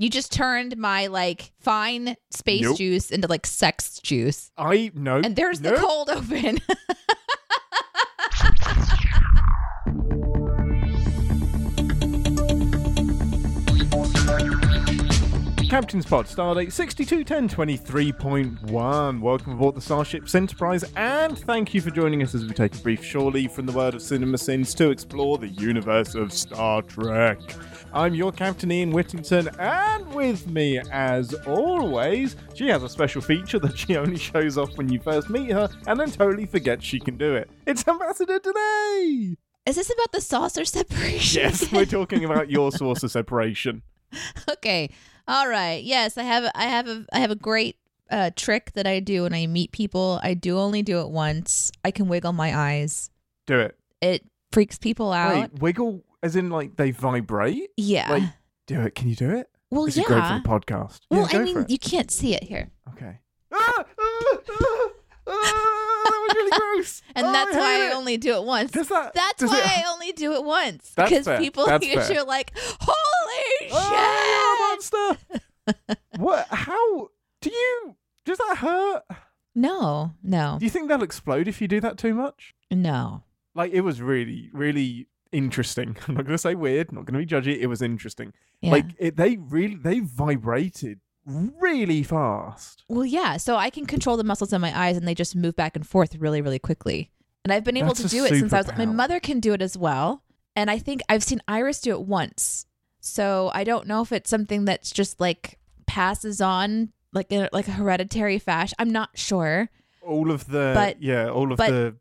You just turned my like fine space Nope. juice into like sex juice. I no. And there's no. the cold open. Captain's Pod, Stardate 621023.1. Welcome aboard the Starship Enterprise, and thank you for joining us as we take a brief shore leave from the world of CinemaSins to explore the universe of Star Trek. I'm your Captain Ian Whittington, and with me, as always, she has a special feature that she only shows off when you first meet her and then totally forgets she can do it. It's Ambassador Deneé! Is this about the saucer separation? Yes, we're talking about your saucer separation. okay. All right. Yes, I have. I have a. I have a great uh, trick that I do when I meet people. I do only do it once. I can wiggle my eyes. Do it. It freaks people out. Wait, wiggle as in like they vibrate? Yeah. Like, do it. Can you do it? well, yeah. great for the podcast? well, yeah, I mean, you can't see it here, Okay. Ah, ah, ah, that was really gross. and Oh, that's I why I it. only do it once. Does that? That's why it, I only do it once because people That's usually fair. are like, "Holy Oh, shit!" you're a monster. what? How do you? Does that hurt? No, no, Do you think they'll explode if you do that too much? no. Like it was really, really interesting. I'm not going to say weird. Not going to be judgy. It was interesting. Yeah. Like it, they really, they vibrated really fast. Well, yeah. So I can control the muscles in my eyes, and they just move back and forth really, really quickly. And I've been able That's to do it since I was. My mother can do it as well, and I think I've seen Iris do it once. So I don't know if it's something that's just like passes on, like in, like a hereditary fashion. I'm not sure. all of the But- yeah, all of the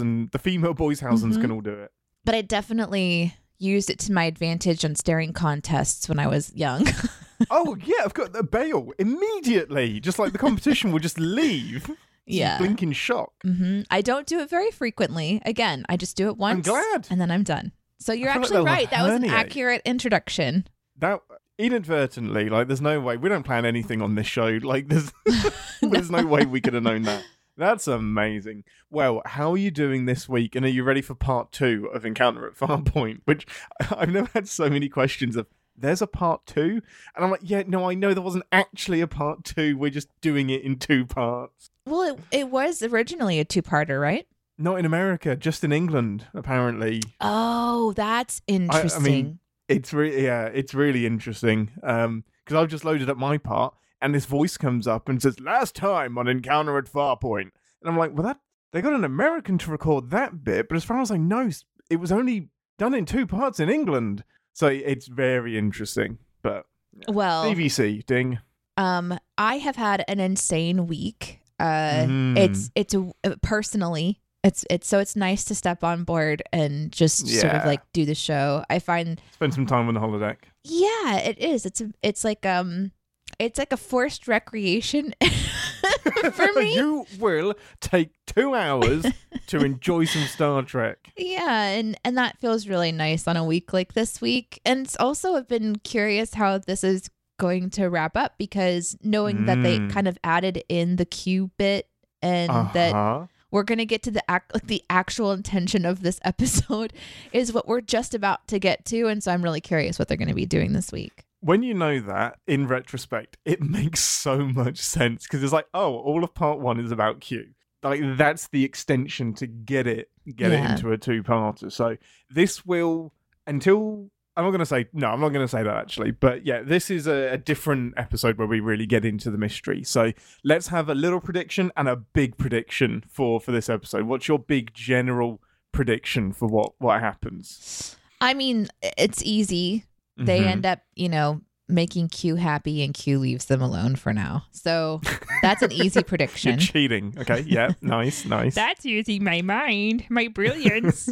and the female Boyshausens Mhm. can all do it. But I definitely used it to my advantage on staring contests when I was young. oh yeah, I've got the bail immediately. Just like the competition will just leave. yeah. blink in shock. hmm I don't do it very frequently. Again, I just do it once. glad. And then I'm done. So you're like actually they'll right. That was an accurate introduction. That inadvertently, like, there's no way we don't plan anything on this show. Like, there's there's no way we could have known that. That's amazing. Well, how are you doing this week? And are you ready for part two of Encounter at Farpoint? Which I've never had so many questions of. There's a part two, and I'm like, yeah, no, I know there wasn't actually a part two. We're just doing it in two parts. Well, it, it was originally a two parter, right? Not in America, just in England, apparently. Oh, that's interesting. I mean, It's really yeah, it's really interesting. Um, because I've just loaded up my part, and this voice comes up and says, "Last time on Encounter at Farpoint," and I'm like, "Well, that they got an American to record that bit, but as far as I know, it was only done in two parts in England, so it's very interesting." But well, BBC ding. um, I have had an insane week. Uh, Mhm. it's it's a, uh, personally. It's it's so it's nice to step on board and just sort of like do the show. I find Spend some time on the holodeck. yeah, it is. It's a, it's like um it's like a forced recreation for me. you will take two hours to enjoy some Star Trek. Yeah, and and that feels really nice on a week like this week. And it's also I've been curious how this is going to wrap up because knowing that they Mm. kind of added in the Q bit and that Uh-huh. we're going to get to the act like the actual intention of this episode is what we're just about to get to and so I'm really curious what they're going to be doing this week. When you know that in retrospect, it makes so much sense because it's like, oh, all of part one is about Q. Like that's the extension to get it get Yeah. it into a two parter. So this will until I'm not going to say no. I'm not going to say that actually, but yeah, this is a, a different episode where we really get into the mystery. So let's have a little prediction and a big prediction for for this episode. What's your big general prediction for what what happens? I mean, it's easy. They Mhm. end up, you know, making Q happy and Q leaves them alone for now. So that's an easy prediction. You're prediction. cheating. Okay, yeah, nice, nice. That's using my mind, my brilliance.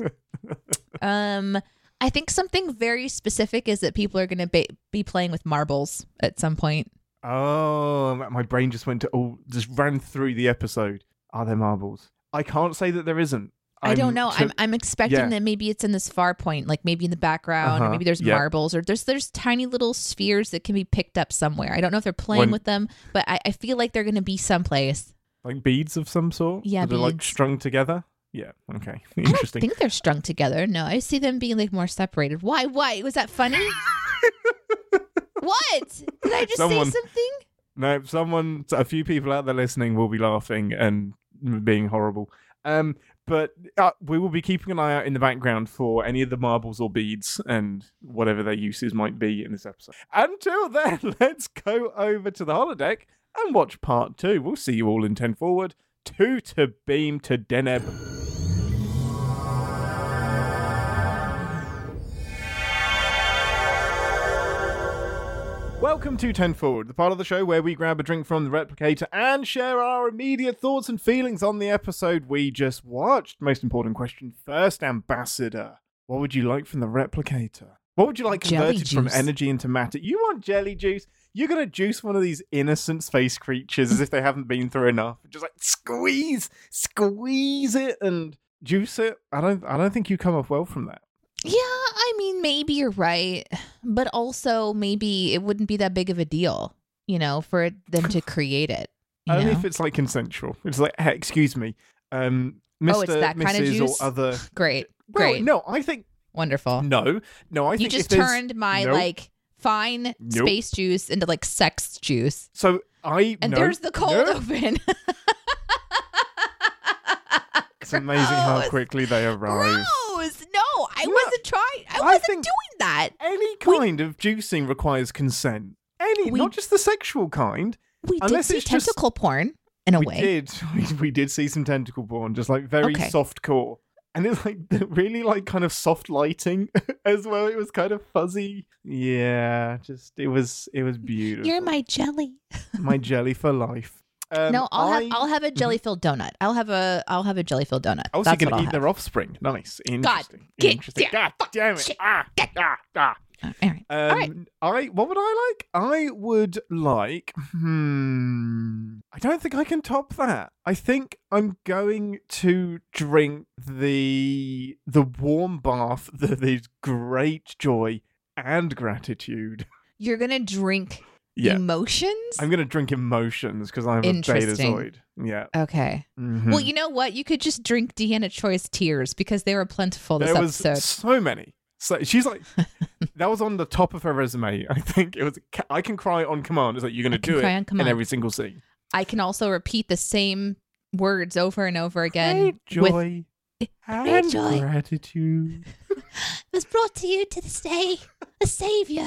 um, I think something very specific is that people are going to be, be playing with marbles at some point. Oh, my brain just went to oh, just ran through the episode. Are there marbles? I can't say that there isn't. I'm, I do not know. to- I'm I'm expecting yeah. that maybe it's in this far point, like maybe in the background, or Uh-huh. maybe there's Yeah. marbles, or there's there's tiny little spheres that can be picked up somewhere. I don't know if they're playing When- with them, but I, I feel like they're going to be someplace. like beads of some sort. Yeah, they're like strung together. Yeah. Okay. I Interesting. don't think they're strung together. No, I see them being like more separated. Why? Why was that funny? What? Did I just Someone- say something? No, someone, a few people out there listening will be laughing and being horrible. Um, but uh, we will be keeping an eye out in the background for any of the marbles or beads and whatever their uses might be in this episode. Until then, let's go over to the holodeck and watch part two. We'll see you all in 10 forward. Two to beam to Deneb. Welcome to 10 Forward, the part of the show where we grab a drink from the replicator and share our immediate thoughts and feelings on the episode we just watched. Most important question first, Ambassador. What would you like from the replicator? What would you like Jelly converted from energy into matter? You want jelly juice? You're going to juice one of these innocent space creatures as if they haven't been through enough. Just like squeeze, squeeze it and juice it. I don't I don't think you come off well from that. Yeah, mean, maybe you're right, but also maybe it wouldn't be that big of a deal, you know, for them to create it. Only know? if it's like consensual. It's like, hey, excuse me, um, Mr. Oh, it's that kind of Mrs. juice? or other. Great, Well, great, no, I think wonderful. no, no. I you think you just turned my Nope. like fine Nope. space juice into like sex juice, So I and no, there's the cold no. open. It's amazing how quickly they arrive. Gross! No, I No, wasn't trying. I I wasn't doing that. Any kind of juicing requires consent. Any, We- not just the sexual kind. We did Unless see it's just- tentacle porn in a we way. did. We, we did see some tentacle porn, just like very Okay. soft core. And it's like really like kind of soft lighting as well. It was kind of fuzzy. Yeah, just it was it was beautiful. You're my jelly. my jelly for life. Um, no, I'll I- have I'll have a jelly filled donut. I'll have a I'll have a jelly filled donut. I was going to eat have. their offspring. Nice. Interesting. get Interesting. God damn it. Shit. Ah, Get ah, ah. Uh, all right. Um, All right. I what would I like? I would like. Hmm. I don't think I can top that. I think I'm going to drink the the warm bath that is great joy and gratitude. You're gonna drink Yeah, emotions. I'm going to drink emotions because I'm a Interesting. Betazoid. Yeah. okay. Mhm. Well, you know what? You could just drink Deanna Troi's tears because they were plentiful this there was episode. so many. So she's like, that was on the top of her resume. I think it was. I can cry on command. It's like you're going I to can do cry it on in every single scene. I can also repeat the same words over and over again. Great with- joy and joy. gratitude. was brought to you to this day, a savior.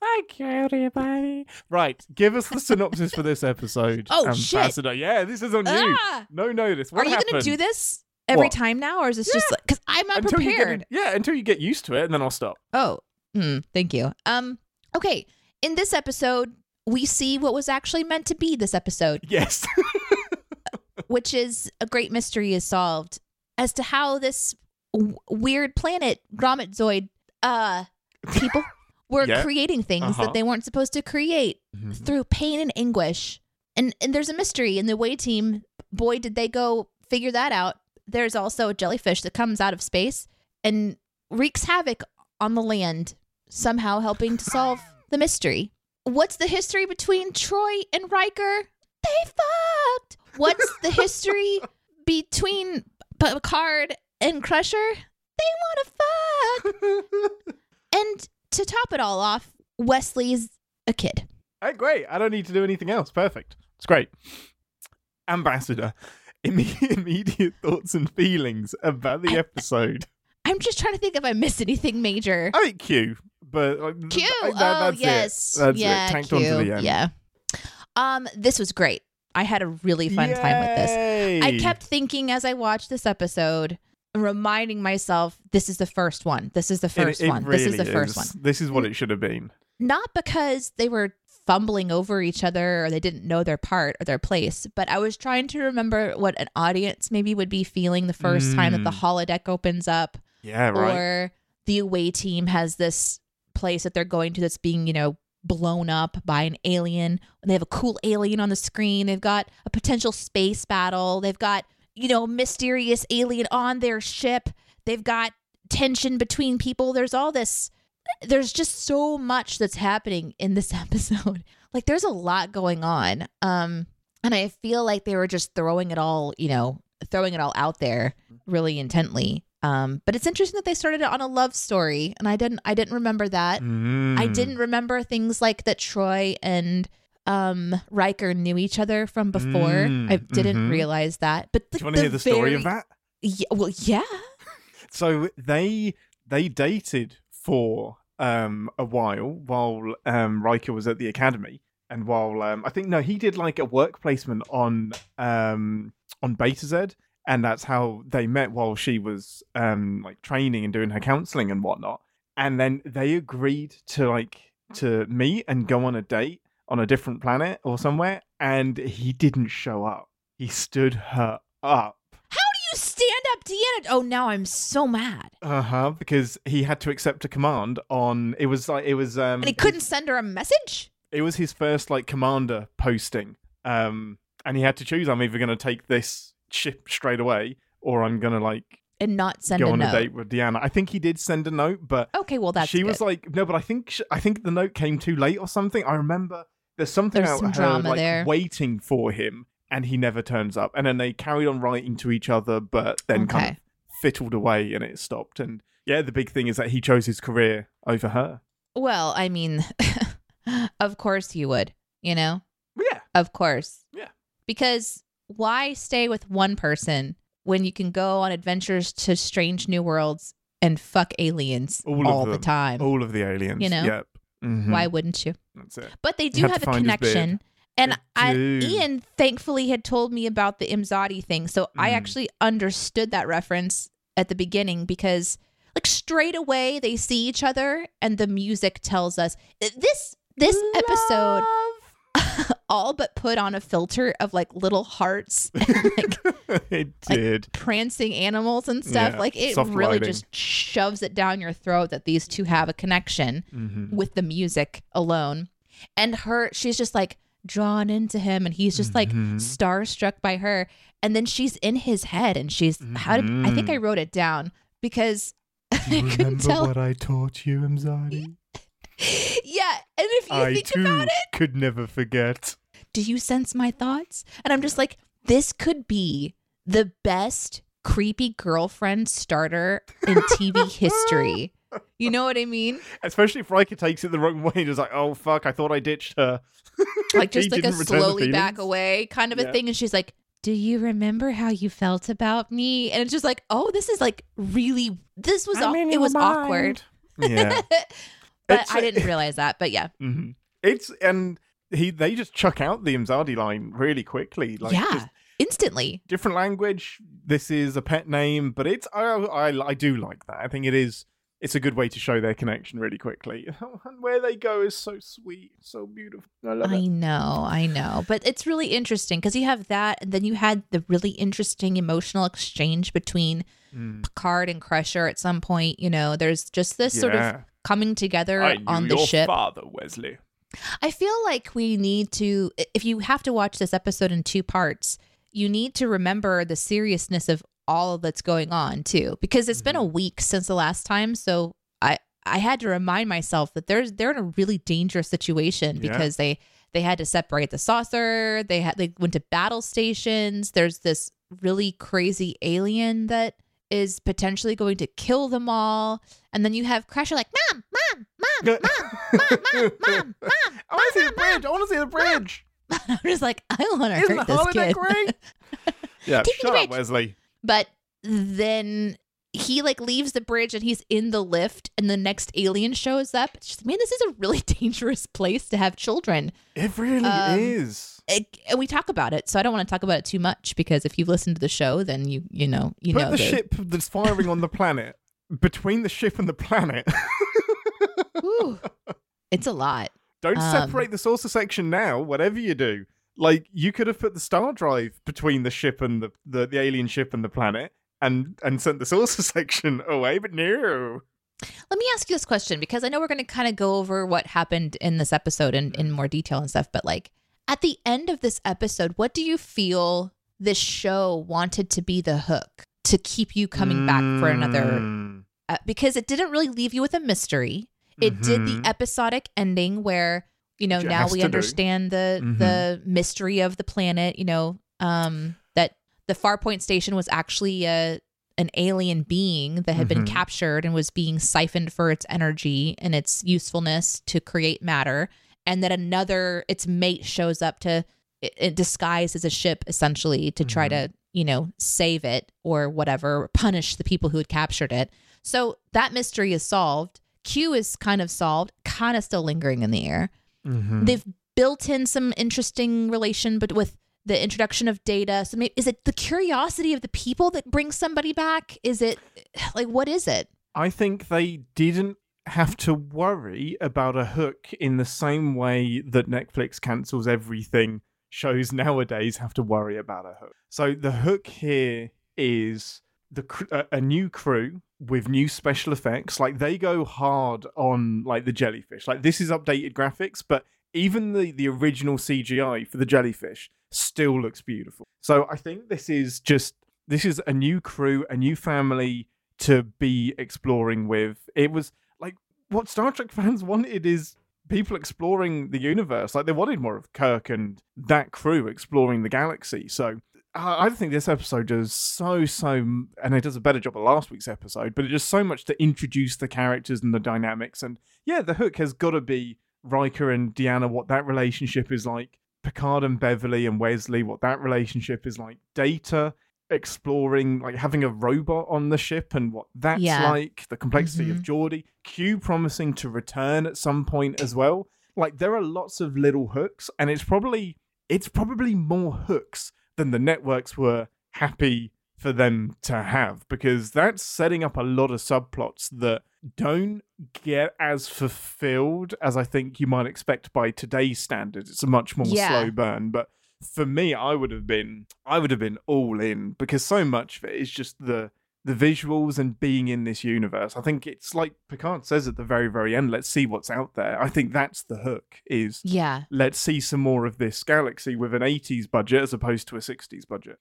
Thank you, everybody. Right, give us the synopsis for this episode. Oh, shit. Ambassador. Yeah, this is on you. Ah! No notice. What Are you going to do this every What? time now, or is this just like because I'm until you get unprepared? in- yeah, until you get used to it, and then I'll stop. Oh, hmm, thank you. Um, okay. In this episode, we see what was actually meant to be this episode, Yes. which is a great mystery is solved as to how this w- weird planet Grometzoid uh people were Yeah. creating things Uh-huh. that they weren't supposed to create through pain and anguish. And and there's a mystery in the way team. Boy, did they go figure that out. There's also a jellyfish that comes out of space and wreaks havoc on the land, somehow helping to solve the mystery. What's the history between Troi and Riker? They fucked. What's the history between Picard and Crusher? They want to fuck. And to top it all off, Wesley's a kid. Hey, great. I don't need to do anything else. Perfect. It's great. Ambassador, imme- immediate thoughts and feelings about the episode. I'm just trying to think if I missed anything major. I think Q, but like, Q. th- oh that's yes. it. That's yeah, it. Tanked Q. onto the end. Yeah. Um, this was great. I had a really fun time with this. I kept thinking as I watched this episode, reminding myself, this is the first one. This is the first it one. this is the really first one. This is what it should have been. Not because they were fumbling over each other or they didn't know their part or their place, but I was trying to remember what an audience maybe would be feeling the first time that the Mm. holodeck opens up Yeah, right. or the away team has this place that they're going to that's being, you know, blown up by an alien. And They have a cool alien on the screen. They've got a potential space battle. They've got, you know, mysterious alien on their ship. They've got tension between people. There's all this there's just so much that's happening in this episode. Like there's a lot going on. Um and I feel like they were just throwing it all, you know, throwing it all out there really intently. Um, but it's interesting that they started it on a love story, and I didn't I didn't remember that. I Mm. didn't remember things like that Troi and um Riker knew each other from before. Mm, I didn't mhm. realize that. But Do you want to hear the story of that? Yeah, well, yeah. So they they dated for um a while while um Riker was at the academy, and while um I think no he did like a work placement on um on Betazed, and that's how they met while she was um like training and doing her counseling and whatnot. And then they agreed to like to meet and go on a date on a different planet or somewhere, and he didn't show up. He stood her up. How do you stand up, Deanna. Oh, now I'm so mad. Uh huh. Because he had to accept a command on. It was like it was. Um. And he couldn't send her a message? It was his first like commander posting. Um. And he had to choose. I'm either going to take this ship straight away, or I'm going to like And not send go a on note. a date with Deanna. I think he did send a note, but Okay, well that's she was like, no. But I think sh- I think the note came too late or something. I remember there's something There's about some her drama like there. waiting for him, and he never turns up. And then they carried on writing to each other, but then kind of fiddled away, and it stopped. And yeah, the big thing is that he chose his career over her. Well, I mean, of course you would, you know? Yeah, Of course. Yeah. Because why stay with one person when you can go on adventures to strange new worlds and fuck aliens All all the them. time? all of the aliens. You know? Yep. Mhm. Why wouldn't you? That's it. But they do have to a find his beard. connection. And They I, do. Ian thankfully had told me about the Imzadi thing. So I Mm. actually understood that reference at the beginning because like straight away they see each other and the music tells us this this episode all but put on a filter of like little hearts and like it did. prancing animals and stuff. Yeah, like it really lighting. just shoves it down your throat that these two have a connection Mhm. with the music alone. And her, she's just like drawn into him, and he's just like Mhm. starstruck by her. And then she's in his head, and she's how did I think I Mhm. wrote it down because Do you I couldn't remember tell. what I taught you, Mzadi? Yeah, and if you I think too about it, could never forget. do you sense my thoughts? And I'm just like, this could be the best creepy girlfriend starter in TV history. You know what I mean? Especially if Riker takes it the wrong way and is like, "Oh fuck, I thought I ditched her." Like He just like a didn't return the slowly back away kind of a thing. And she's like, Do you remember how you felt about me? And it's just like, oh, this is like really this was I'm aw- in it your was awkward. Yeah. But It's I didn't realize that. But yeah. hmm It's and he they just chuck out the Imzadi line really quickly. Like yeah. Instantly. different language. This is a pet name, but it's I, I I do like that. I think it is. It's a good way to show their connection really quickly. And where they go is so sweet, so beautiful. I love I it. know, I know. But it's really interesting because you have that, and then you had the really interesting emotional exchange between Mm. Picard and Crusher at some point. You know, there's just this sort of Yeah. Coming together I knew on the your ship. father, Wesley. I feel like we need to, if you have to watch this episode in two parts, you need to remember the seriousness of all that's going on too, because it's been a mm-hmm. week since the last time. So I, I had to remind myself that there's they're in a really dangerous situation Yeah. because they they had to separate the saucer. They had they went to battle stations. There's this really crazy alien that is potentially going to kill them all. And then you have Crusher like, Mom, Mom, Mom, Mom, Mom, Mom, Mom, Mom. I want to see the bridge. I want to see the bridge. I'm just like, I want to hurt the this kid. great? yeah, Give me shut up. Wesley. But then he like leaves the bridge and he's in the lift and the next alien shows up. It's just, man, this is a really dangerous place to have children. It really Um, is. And we talk about it, so I don't want to talk about it too much because if you've listened to the show, then you you know you Put know the the- ship that's firing on the planet between the ship and the planet. Whew. it's a lot. Don't Um, separate the saucer section now, whatever you do. Like, you could have put the star drive between the ship and the, the, the alien ship and the planet and, and sent the saucer section away, but no. Let me ask you this question because I know we're going to kind of go over what happened in this episode in, in more detail and stuff, but like at the end of this episode, what do you feel this show wanted to be the hook to keep you coming back for another? Mm. Uh, because it didn't really leave you with a mystery. It did the Mhm. episodic ending where you know it now we to do. understand the Mhm. the mystery of the planet. You know um, that the Farpoint station was actually a an alien being that had been Mhm. captured and was being siphoned for its energy and its usefulness to create matter, and that another its mate shows up to it, it disguised as a ship essentially to try to you know save it or whatever, punish the people who had captured it. So that mystery is solved. Q is kind of solved, kind of still lingering in the air. Mhm. They've built in some interesting relation, but with the introduction of data. So maybe is it the curiosity of the people that brings somebody back? Is it like what is it? I think they didn't have to worry about a hook in the same way that Netflix cancels everything. Shows nowadays have to worry about a hook. So the hook here is the a, new crew with new special effects. Like they go hard on like the jellyfish. Like this is updated graphics, but even the the original CGI for the jellyfish still looks beautiful. So I think this is just this is a new crew, a new family to be exploring with. It was what Star Trek fans wanted is people exploring the universe. Like they wanted more of Kirk and that crew exploring the galaxy. So I think this episode does so so, and it does a better job of last week's episode. But it does so much to introduce the characters and the dynamics. And yeah, the hook has got to be Riker and Deanna. What that relationship is like. Picard and Beverly and Wesley. What that relationship is like. Data exploring like having a robot on the ship and what that's Yeah. like the complexity of Mhm. Geordi Q promising to return at some point as well like there are lots of little hooks and it's probably it's probably more hooks than the networks were happy for them to have because that's setting up a lot of subplots that don't get as fulfilled as I think you might expect by today's standards. It's a much more Yeah. slow burn, but for me, I would have been I would have been all in because so much of it is just the the visuals and being in this universe. I think it's like Picard says at the very very end. Let's see what's out there. I think that's the hook. Is Yeah. let's see some more of this galaxy with an 80s budget as opposed to a 60s budget.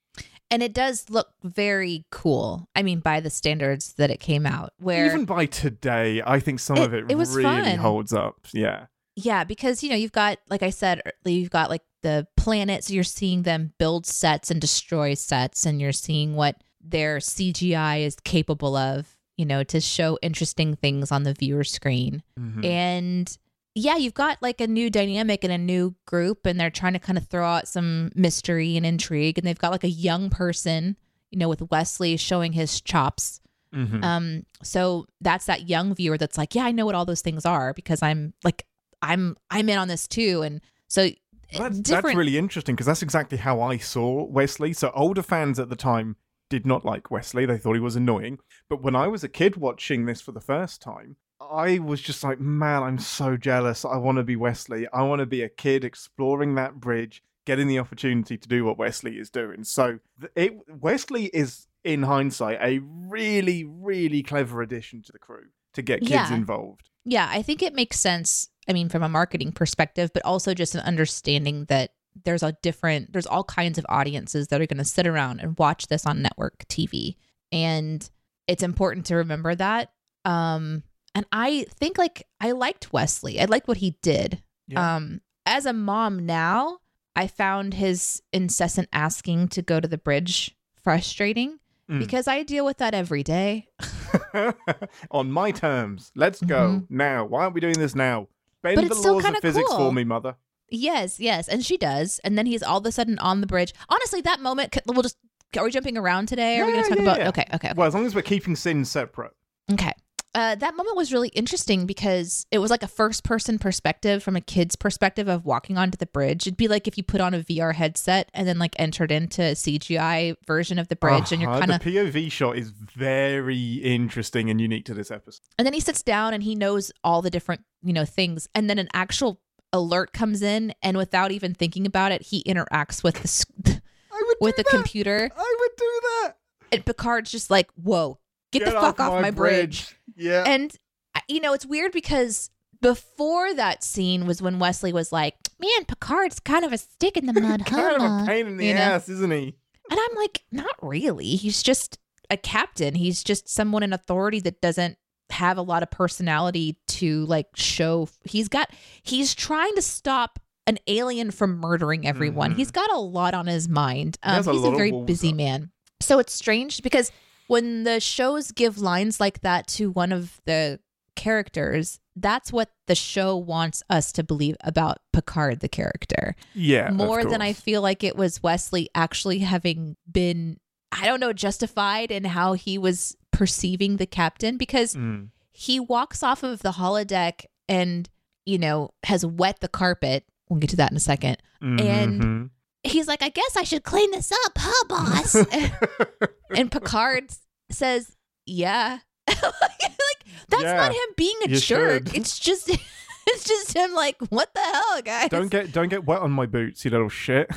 And it does look very cool. I mean, by the standards that it came out, where Even by today, I think some It- of it, it was really fun. holds up. Yeah. Yeah, because you know you've got, like I said, you've got like the planets. You're seeing them build sets and destroy sets, and you're seeing what their CGI is capable of. You know, to show interesting things on the viewer screen. Mhm. And yeah, you've got like a new dynamic and a new group, and they're trying to kind of throw out some mystery and intrigue. And they've got like a young person, you know, with Wesley showing his chops. Mhm. Um, so that's that young viewer that's like, yeah, I know what all those things are because I'm like, I'm I'm in on this too, and so uh, Well, That's, different. that's really interesting because that's exactly how I saw Wesley. So older fans at the time did not like Wesley; they thought he was annoying. But when I was a kid watching this for the first time, I was just like, "Man, I'm so jealous! I want to be Wesley. I want to be a kid exploring that bridge, getting the opportunity to do what Wesley is doing." So it, Wesley is, in hindsight, a really, really clever addition to the crew to get kids Yeah. involved. yeah, I think it makes sense. I mean, from a marketing perspective, but also just an understanding that there's a different, there's all kinds of audiences that are going to sit around and watch this on network TV, and it's important to remember that. Um, and I think like I liked Wesley. I liked what he did. Yeah. Um, as a mom now, I found his incessant asking to go to the bridge frustrating Mm. because I deal with that every day. on my terms. Let's go now. Why aren't we doing this now? Bend. But the it's still laws of physics cool. for me, mother. Yes, yes, and she does. And then he's all of a sudden on the bridge. Honestly, that moment, we'll just are we jumping around today? Are we going to talk yeah, about? yeah. Okay, okay, okay. Well, as long as we're keeping sins separate. Okay. Uh, that moment was really interesting because it was like a first person perspective from a kid's perspective of walking onto the bridge. It'd be like if you put on a VR headset and then like entered into a CGI version of the bridge and you're Uh-huh, kind of the POV shot is very interesting and unique to this episode. and then he sits down and he knows all the different you know things and then an actual alert comes in and without even thinking about it he interacts with the s- I would with do the that. computer I would do that. and picard's just like whoa get, the fuck off my, bridge. Yeah. and you know it's weird because before that scene was when wesley was like man picard's kind of a stick in the mud kind of a pain in the you know? ass, isn't he? and i'm like not really he's just a captain he's just someone in authority that doesn't have a lot of personality to like show he's got he's trying to stop an alien from murdering everyone Mhm. he's got a lot on his mind um, has a he's a very busy up. man so it's strange because when the shows give lines like that to one of the characters, that's what the show wants us to believe about Picard, the character. Yeah. More than I feel like it was Wesley actually having been, I don't know, justified in how he was perceiving the captain because Mm. he walks off of the holodeck and, you know, has wet the carpet. We'll get to that in a second. And- Mhm. He's like, I guess I should clean this up, huh, boss? and Picard says, Yeah. like, that's Yeah, not him being a jerk. should. It's just it's just him like, what the hell, guys? don't get don't get wet on my boots, you little shit.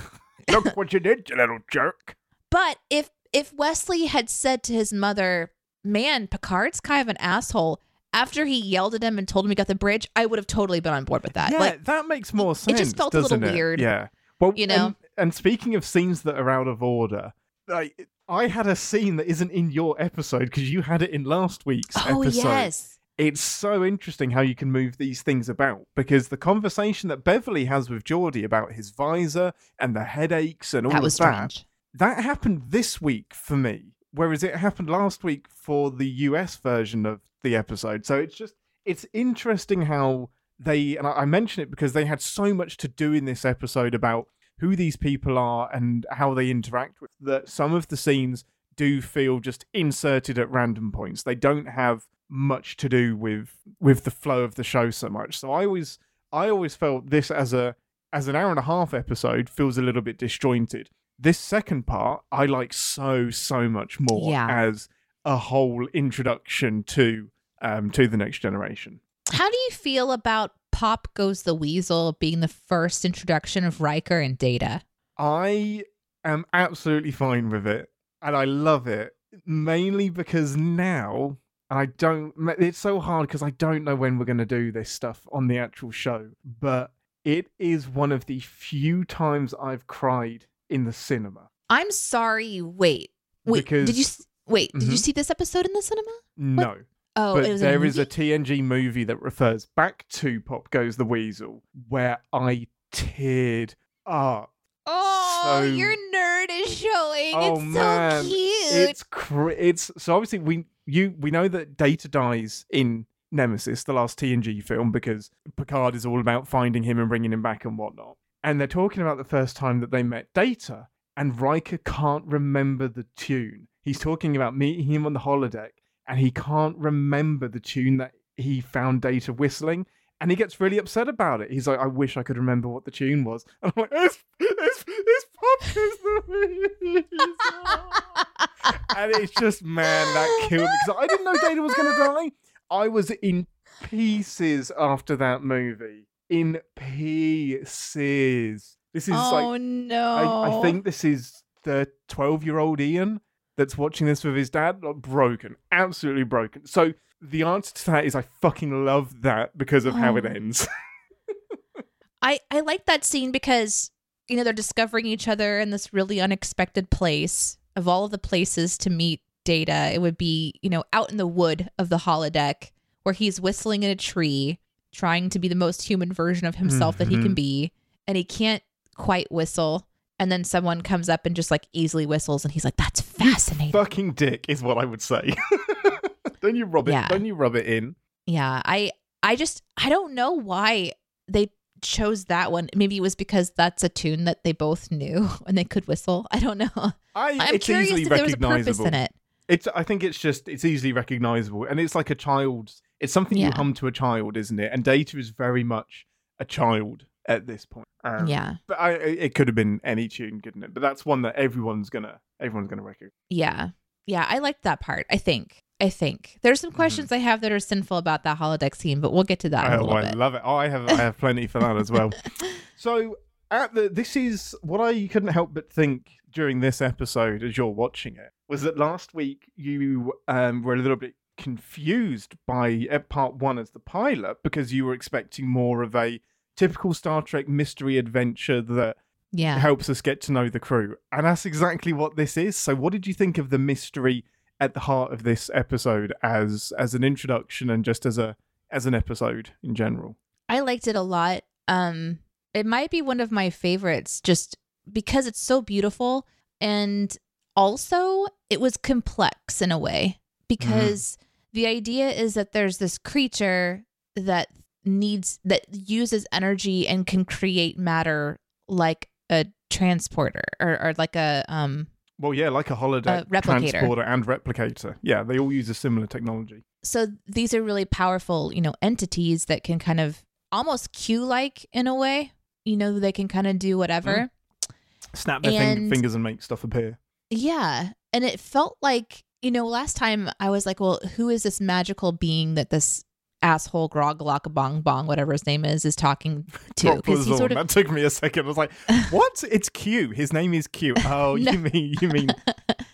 Look what you did, you little jerk. But if if Wesley had said to his mother, "Man, Picard's kind of an asshole," after he yelled at him and told him he got the bridge, I would have totally been on board with that. yeah, Like, that makes more sense. It just felt a little it? weird, Yeah. Well, you know? And, speaking of scenes that are out of order, like I had a scene that isn't in your episode because you had it in last week's oh episode. yes, It's so interesting how you can move these things about because the conversation that Beverly has with Geordie about his visor and the headaches and all that was of that, strange. that happened this week for me, whereas it happened last week for the US version of the episode. So it's just it's interesting how they and I mention it because they had so much to do in this episode about who these people are and how they interact with that some of the scenes do feel just inserted at random points. They don't have much to do with with the flow of the show so much. So I always I always felt this as a as an hour and a half episode feels a little bit disjointed. This second part I like so so much more Yeah. as a whole introduction to um to the next generation. How do you feel about Pop Goes the Weasel being the first introduction of Riker and Data? I am absolutely fine with it and I love it mainly because now and I don't it's so hard because I don't know when we're going to do this stuff on the actual show but it is one of the few times I've cried in the cinema I'm sorry. Wait, wait. did you wait? Did you Mhm. see this episode in the cinema? no Oh, but there a is a? TNG movie that refers back to Pop Goes the Weasel where I teared up Oh, so- your nerd is showing. Oh, it's man. so cute. it's cr- it's so obviously we you we know that Data dies in Nemesis, the last TNG film, because Picard is all about finding him and bringing him back and whatnot. And they're talking about the first time that they met Data, and Riker can't remember the tune. He's talking about meeting him on the holodeck, and he can't remember the tune that he found Data whistling. And he gets really upset about it. He's like, I wish I could remember what the tune was. And I'm like, it's, it's, it's Pop Goes the Weasel and it's just man that killed me because I didn't know Data was going to die. I was in pieces after that movie. In pieces. This is oh like no! I, I think this is the twelve-year-old Ian that's watching this with his dad. Like, broken, absolutely broken. So the answer to that is I fucking love that because of how it Oh. ends. I I like that scene because you know they're discovering each other in this really unexpected place. Of all of the places to meet Data, it would be you know out in the wood of the holodeck where he's whistling in a tree, trying to be the most human version of himself that he can Mhm. be, and he can't quite whistle. And then someone comes up and just like easily whistles, and he's like, "That's fascinating." Fucking dick is what I would say. don't you rub it? Yeah. Don't you rub it in? Yeah, I I just I don't know why they chose that one. Maybe it was because that's a tune that they both knew and they could whistle. I don't know. I, I'm it's curious easily if there was a purpose in it. It's. I think it's just. It's easily recognizable, and it's like a child's. It's something you hum to a child, isn't it? And Data is very much a child at this point. Um, Yeah. But I, it could have been any tune, couldn't it? But that's one that everyone's gonna. Everyone's gonna recognize. Yeah. Yeah, I liked that part. I think. I think. There's some questions I have that are sinful about that holodeck scene, but we'll get to that Oh, I bit. love it. Oh, I have. I have plenty for that as well. So at the this is what I couldn't help but think during this episode as you're watching it was that last week you um, were a little bit confused by uh, part one as the pilot because you were expecting more of a typical Star Trek mystery adventure that yeah. helps us get to know the crew, and that's exactly what this is. So, what did you think of the mystery at the heart of this episode as as an introduction and just as a as an episode in general? I liked it a lot. Um it might be one of my favorites just because it's so beautiful and also it was complex in a way because the idea is that there's this creature that needs that uses energy and can create matter like a transporter or, or like a um Well, yeah, like a holodeck A replicator. transporter and replicator. Yeah, they all use a similar technology. so these are really powerful you know entities that can kind of almost q like in a way you know they can kind of do whatever Snap their fing- And- fingers and make stuff appear. Yeah. And it felt like, you know, last time I was like, well, who is this magical being that this asshole Grog Bong Bong, whatever his name is, is talking to? Because he sort of That took me a second. I was like, what? It's Q. His name is Q. Oh, No. you mean you mean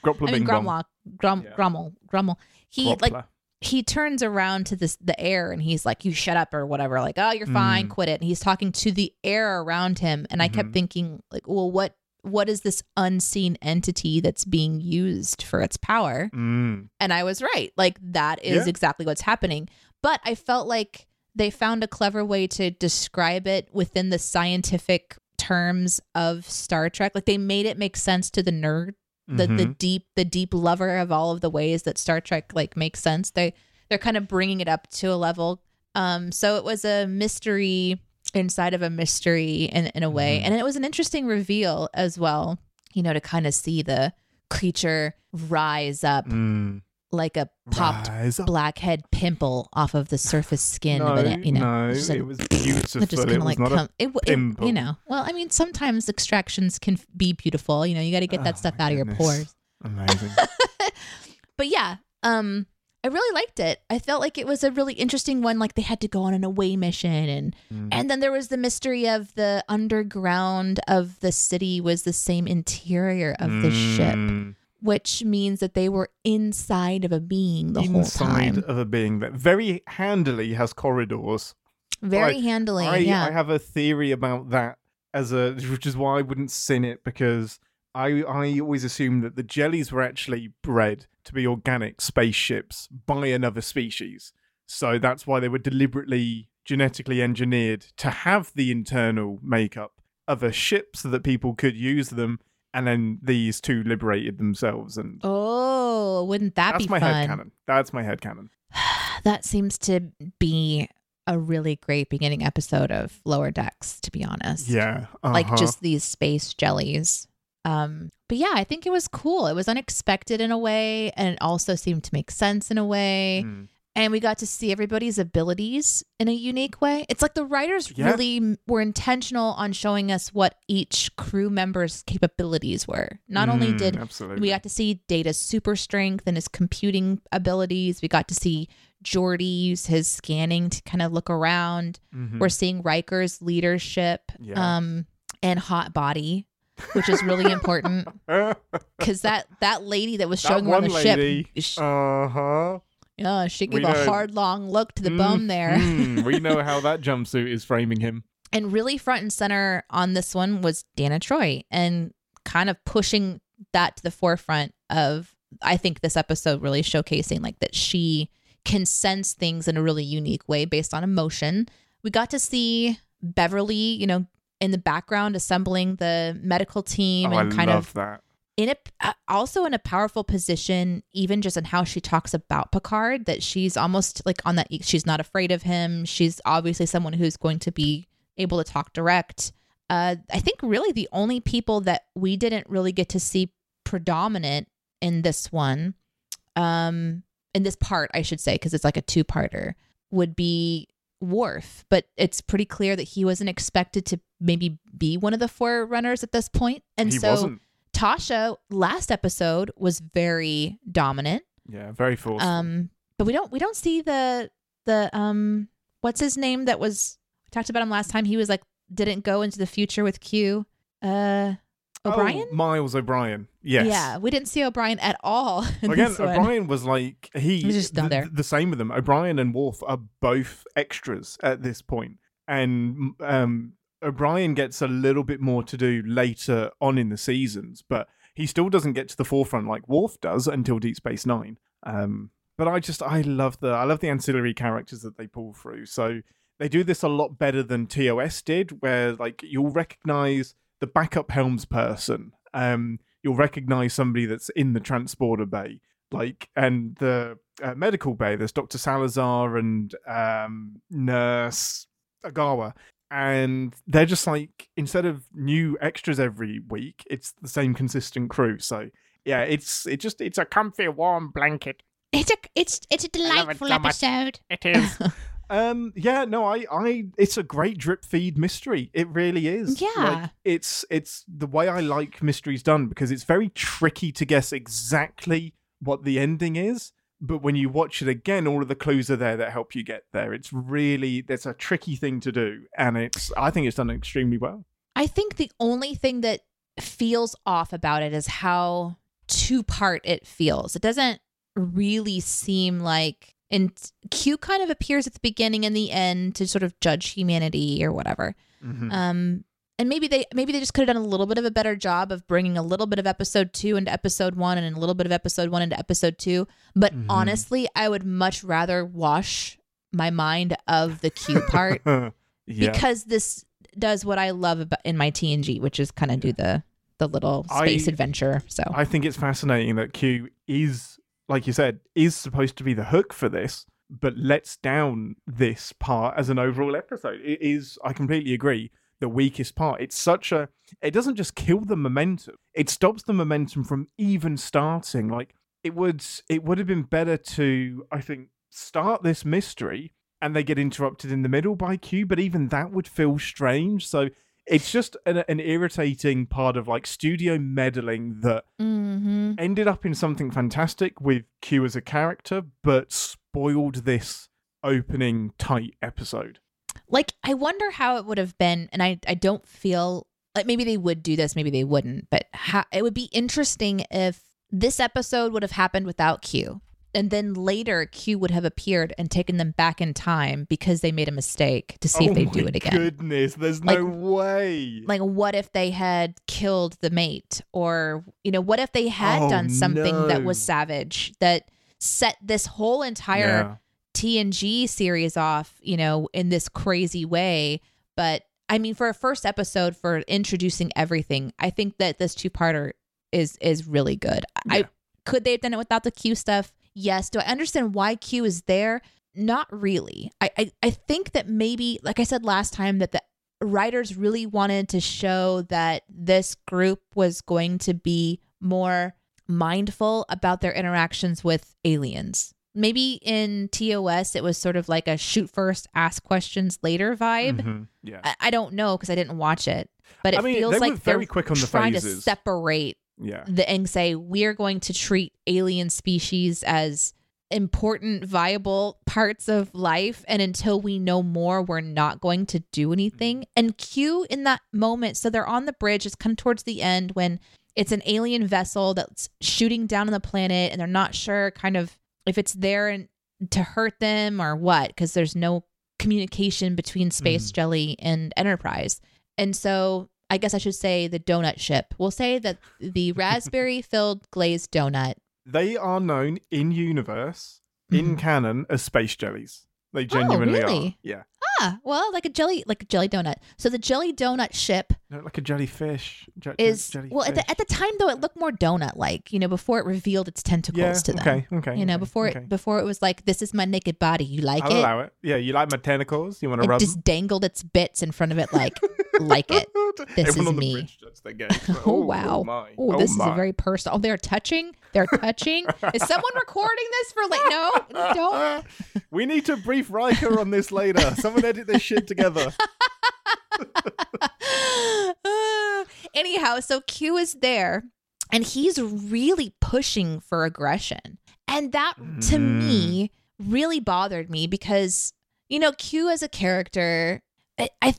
Groppler I mean. Gromlock, Grom, Yeah. Grommel, Grommel. He like Groppler. he turns around to this the air and he's like, "You shut up" or whatever. Like, "Oh, you're fine, Mm. quit it." And he's talking to the air around him, and I kept Mhm. thinking, like, "Well, what what is this unseen entity that's being used for its power?" Mm. And I was right. Like that is Yeah. exactly what's happening. But I felt like they found a clever way to describe it within the scientific terms of Star Trek. Like they made it make sense to the nerd, the the Mhm. deep the deep lover of all of the ways that Star Trek like makes sense. They they're kind of bringing it up to a level. Um so it was a mystery inside of a mystery in in a way. Mhm. And it was an interesting reveal as well, you know, to kind of see the creature rise up Mm. Like a popped blackhead pimple off of the surface skin no, of it. You know, no, just like- it was beautiful. just kind of was like not come. It, it, pimple. you know, well, I mean, sometimes extractions can be beautiful. You know, you got to get that Oh, stuff out of your pores. amazing. But yeah, um, I really liked it. I felt like it was a really interesting one. Like they had to go on an away mission, and Mm. and then there was the mystery of the underground of the city was the same interior of the ship, Mm. Which means that they were inside of a being the Inside whole time. Inside of a being that very handily has corridors. Very Like, handily, I, yeah. I have a theory about that as a which is why I wouldn't sin it because I I always assumed that the jellies were actually bred to be organic spaceships by another species. So that's why they were deliberately genetically engineered to have the internal makeup of a ship so that people could use them and then these two liberated themselves and Oh, wouldn't that be that's be my fun? head canon. That's my head canon. that seems to be a really great beginning episode of Lower Decks, to be honest. Yeah. Like uh-huh. just these space jellies. Um, but yeah, I think it was cool. It was unexpected in a way, and it also seemed to make sense in a way. Mm. And we got to see everybody's abilities in a unique way. It's like the writers Yeah. really were intentional on showing us what each crew member's capabilities were. Not only Mm, did absolutely. we got to see Data's super strength and his computing abilities. We got to see Geordi use his scanning to kind of look around. Mhm. We're seeing Riker's leadership Yeah. um, and hot body, which is really important because that that lady that was That showing around the one ship, Uh huh. Yeah, she we gave a know- hard long look to the bum there. Mm, we know how that jumpsuit is framing him. And really front and center on this one was Deanna Troi and kind of pushing that to the forefront of I think this episode really showcasing like that she can sense things in a really unique way based on emotion. We got to see Beverly, you know, in the background assembling the medical team Oh, I and kind love of that. In a uh, also in a powerful position even just in how she talks about Picard that she's almost like on that she's not afraid of him she's obviously someone who's going to be able to talk direct uh I think really the only people that we didn't really get to see predominant in this one um in this part I should say because it's like a two-parter would be Worf, but it's pretty clear that he wasn't expected to maybe be one of the forerunners at this point. And he so wasn't. Tasha last episode was very dominant. Yeah, very forceful. Um, but we don't we don't see the the um what's his name that was we talked about him last time. He was like didn't go into the future with Q. Uh O'Brien? Oh, Miles O'Brien. Yes. Yeah, we didn't see O'Brien at all. In Again. O'Brien was like he He was just the, there. the same with them. O'Brien and Worf are both extras at this point, and um, O'Brien gets a little bit more to do later on in the seasons, but he still doesn't get to the forefront like Worf does until Deep Space Nine. Um, but I just I love the I love the ancillary characters that they pull through. So they do this a lot better than TOS did, where like you'll recognize the backup helms person. Um, you'll recognize somebody that's in the transporter bay. Like, and the uh, medical bay, there's Dr. Salazar and um, Nurse Agawa. And they're just like, instead of new extras every week, it's the same consistent crew. So, yeah, it's it just it's a comfy, warm blanket. It's a it's it's a delightful so much. episode. It is. um. Yeah. No. I. I. It's a great drip feed mystery. It really is. Yeah. Like, it's it's the way I like mysteries done because it's very tricky to guess exactly what the ending is. But when you watch it again, all of the clues are there that help you get there. It's really there's a tricky thing to do, and it's I think it's done extremely well. I think the only thing that feels off about it is how two part it feels. It doesn't really seem like and Q kind of appears at the beginning and the end to sort of judge humanity or whatever. Mhm. Um and maybe they maybe they just could have done a little bit of a better job of bringing a little bit of episode 2 into episode 1 and a little bit of episode 1 into episode 2, but Mhm. honestly, I would much rather wash my mind of the Q part yeah. because this does what I love about in my TNG, which is kind of do the the little space I- adventure. So I think it's fascinating that Q is, like you said, is supposed to be the hook for this, but lets down this part as an overall episode. It is, I completely agree, the weakest part. It's such a, it doesn't just kill the momentum, it stops the momentum from even starting. Like, it would, it would have been better to, I think, start this mystery and they get interrupted in the middle by Q, but even that would feel strange. So, it's just an, an irritating part of like studio meddling that hmm ended up in something fantastic with Q as a character, but spoiled this opening tight episode. Like I wonder how it would have been, and I I don't feel like maybe they would do this, maybe they wouldn't, but how, it would be interesting if this episode would have happened without Q. And then later, Q would have appeared and taken them back in time because they made a mistake to see oh if they my do it again. Goodness, there's no way. like what if they had killed the mate or you know what if they had Oh, done something that was savage that set this whole entire TNG series off you know in this crazy way. But I mean for a first episode for introducing everything I think that this two-parter is is really good. Yeah. I could they have done it without the Q stuff? Yes. Do I understand why Q is there? Not really. I, I I think that maybe like I said last time that the writers really wanted to show that this group was going to be more mindful about their interactions with aliens. Maybe in TOS, it was sort of like a shoot first, ask questions later vibe. Mhm, Yeah. I, I don't know because I didn't watch it, but it I mean, feels they like very quick on the trying to separate Yeah. the and say we're going to treat alien species as important viable parts of life and until we know more we're not going to do anything and q in that moment so they're on the bridge it's kind of towards the end when it's an alien vessel that's shooting down on the planet and they're not sure kind of if it's there and to hurt them or what because there's no communication between space Mhm. jelly and enterprise and so I guess I should say the donut ship. We'll say that the raspberry filled glazed donut. They are known in universe, in Mhm. canon, as space jellies. They genuinely are. really? Yeah. Ah, well, like a jelly, like a jelly donut. So the jelly donut ship No, like a jellyfish. Je- je- is well at the, at the time though it looked more donut like. You know, before it revealed its tentacles yeah, to them. okay, okay. You know, okay, before okay. it before it was like this is my naked body. You like I'll it? allow it. Yeah, you like my tentacles? You want to rub just dangled its bits in front of it like like it. This Everyone is me. bridge shuts their gates. Like, Oh, wow. my. Oh, oh this is a very personal. Oh, they're touching. They're touching. is someone recording this for like no? Don't. we need to brief Riker on this later. Someone edit this shit together. Anyhow, so Q is there and he's really pushing for aggression. And that to Mm. me really bothered me because you know, Q as a character I, I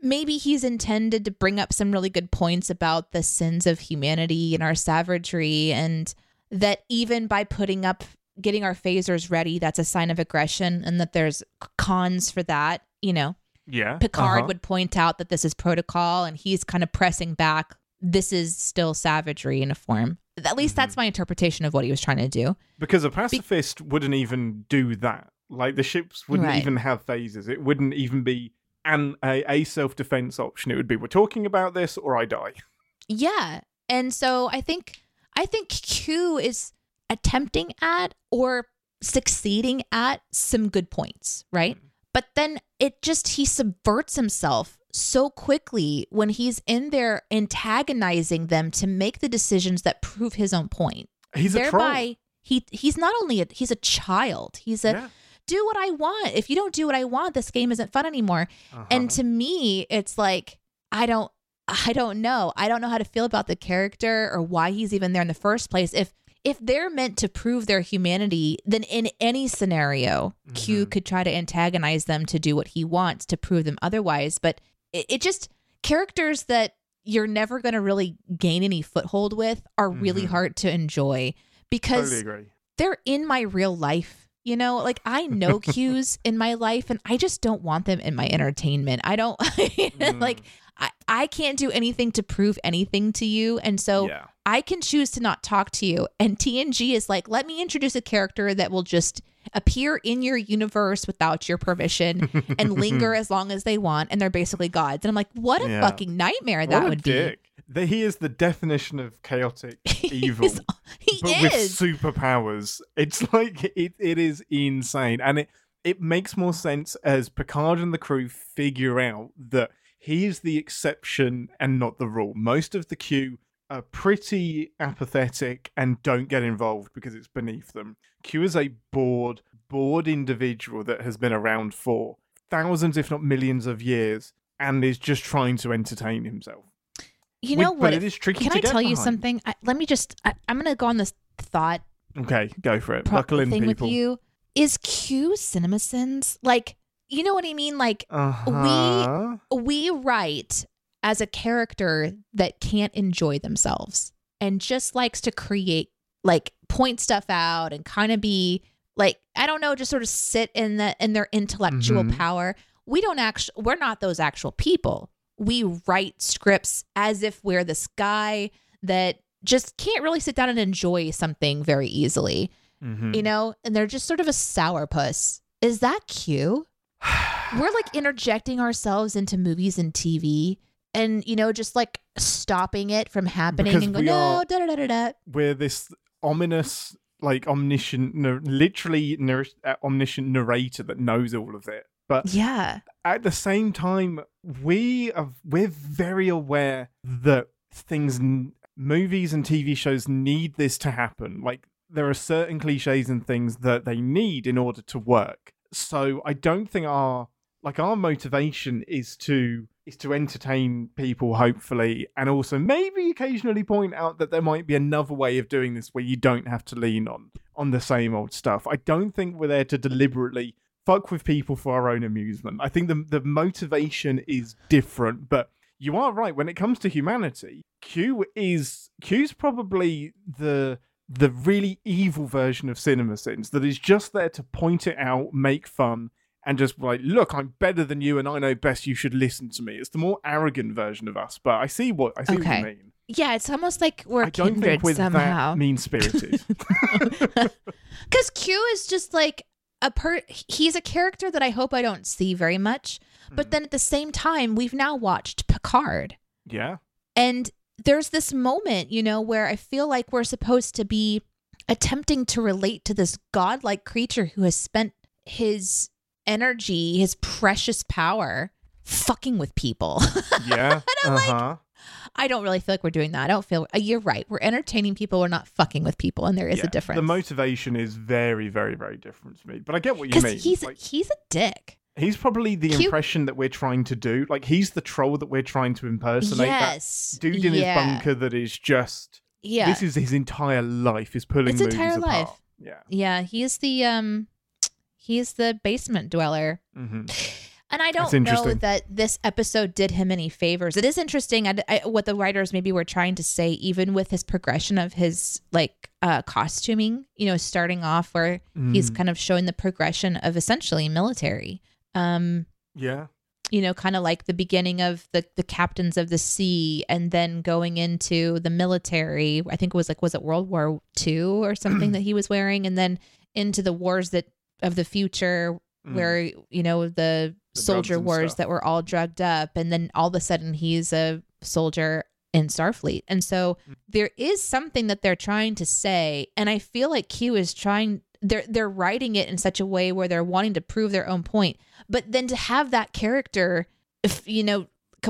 maybe he's intended to bring up some really good points about the sins of humanity and our savagery and that even by putting up getting our phasers ready that's a sign of aggression and that there's cons for that, you know. Yeah. Picard uh-huh. would point out that this is protocol and he's kind of pressing back. This is still savagery in a form. At least Mm-hmm. that's my interpretation of what he was trying to do. Because a pacifist wouldn't even do that. Like the ships wouldn't Right. even have phasers. It wouldn't even be an a, a self defense option. It would be we're talking about this or I die. Yeah. And so I think I think Q is attempting at or succeeding at some good points, right? But then it just he subverts himself so quickly when he's in there antagonizing them to make the decisions that prove his own point. He's a troll. Thereby, he he's not only a he's a child. He's a Yeah. do what I want. If you don't do what I want, this game isn't fun anymore. Uh-huh. And to me, it's like I don't I don't know. I don't know how to feel about the character or why he's even there in the first place. If if they're meant to prove their humanity, then in any scenario, Q Mhm. could try to antagonize them to do what he wants to prove them otherwise. But it, it just characters that you're never going to really gain any foothold with are really Mhm. hard to enjoy because totally they're in my real life. You know, like I know Qs in my life and I just don't want them in my entertainment. I don't like I, I can't do anything to prove anything to you. And so yeah. I can choose to not talk to you. And TNG is like, let me introduce a character that will just appear in your universe without your permission and linger as long as they want. And they're basically gods. And I'm like, what a Yeah. fucking nightmare that would dick. The- he is the definition of chaotic evil. He but with superpowers. It's like it, it is insane. And it, it makes more sense as Picard and the crew figure out that he is the exception and not the rule. Most of the Q are pretty apathetic and don't get involved because it's beneath them. Q is a bored, bored individual that has been around for thousands, if not millions of years, and is just trying to entertain himself. you know but what? it is tricky Can to I tell you something? I, let me just, I, I'm going to go on this thought Okay, go for it. pro- Buckle in, thing people. with you. Is Q cinema sins? Like, you know what I mean? Like, Uh-huh. we write as a character that can't enjoy themselves and just likes to create like point stuff out and kind of be like I don't know just sort of sit in the in their intellectual Mhm. power. We don't actually we're not those actual people. We write scripts as if we're this guy that just can't really sit down and enjoy something very easily, Mhm. you know? And they're just sort of a sourpuss. Is that cute? we're like interjecting ourselves into movies and TV and you know just like stopping it from happening Because and go we no da da da da we're this ominous, like omniscient, nar- literally nar- uh, omniscient narrator that knows all of it. But yeah at the same time, we are we're very aware that things, n- movies and TV shows need this to happen. Like there are certain cliches and things that they need in order to work. So I don't think our like our motivation is to is to entertain people hopefully and also maybe occasionally point out that there might be another way of doing this where you don't have to lean on on the same old stuff. I don't think we're there to deliberately fuck with people for our own amusement. I think the the motivation is different, but you are right when it comes to humanity. Q is Q's probably the the really evil version of cinema sins that is just there to point it out, make fun, and just like, look, I'm better than you and I know best, you should listen to me. It's the more arrogant version of us, but I see what I see what you mean. yeah it's almost like we're I don't kindred think we're somehow mean spirited. because q is just like a per he's a character that i hope i don't see very much but hmm. then at the same time we've now watched picard yeah. And there's this moment, you know, where I feel like we're supposed to be attempting to relate to this godlike creature who has spent his energy, his precious power, fucking with people. Yeah. I'm like- uh-huh. I don't really feel like we're doing that. I don't feel uh, you're right. We're entertaining people. We're not fucking with people, and there is Yeah, a difference. The motivation is very, very, very different to me. But I get what you mean. he's Like, he's a dick. He's probably the Cute- impression that we're trying to do. Like he's the troll that we're trying to impersonate. Yes, That dude in yeah. his bunker that is just Yeah, this is his entire life is pulling His entire apart. life. Yeah. yeah. He's the um, he's the basement dweller. hmm And I don't know that this episode did him any favors. It is interesting I, I- what the writers maybe were trying to say, even with his progression of his like uh, costuming. You know, starting off where he's Mm. kind of showing the progression of essentially military. Um, Yeah. you know, kind of like the beginning of the the captains of the sea, and then going into the military. I think it was like was it World War Two or something that he was wearing, and then into the wars that of the future Mm. where you know the, The soldier wars stuff. that were all drugged up and then all of a sudden he's a soldier in Starfleet. And so there is something that they're trying to say and I feel like Q is trying they're they're writing it in such a way where they're wanting to prove their own point. But then to have that character if you know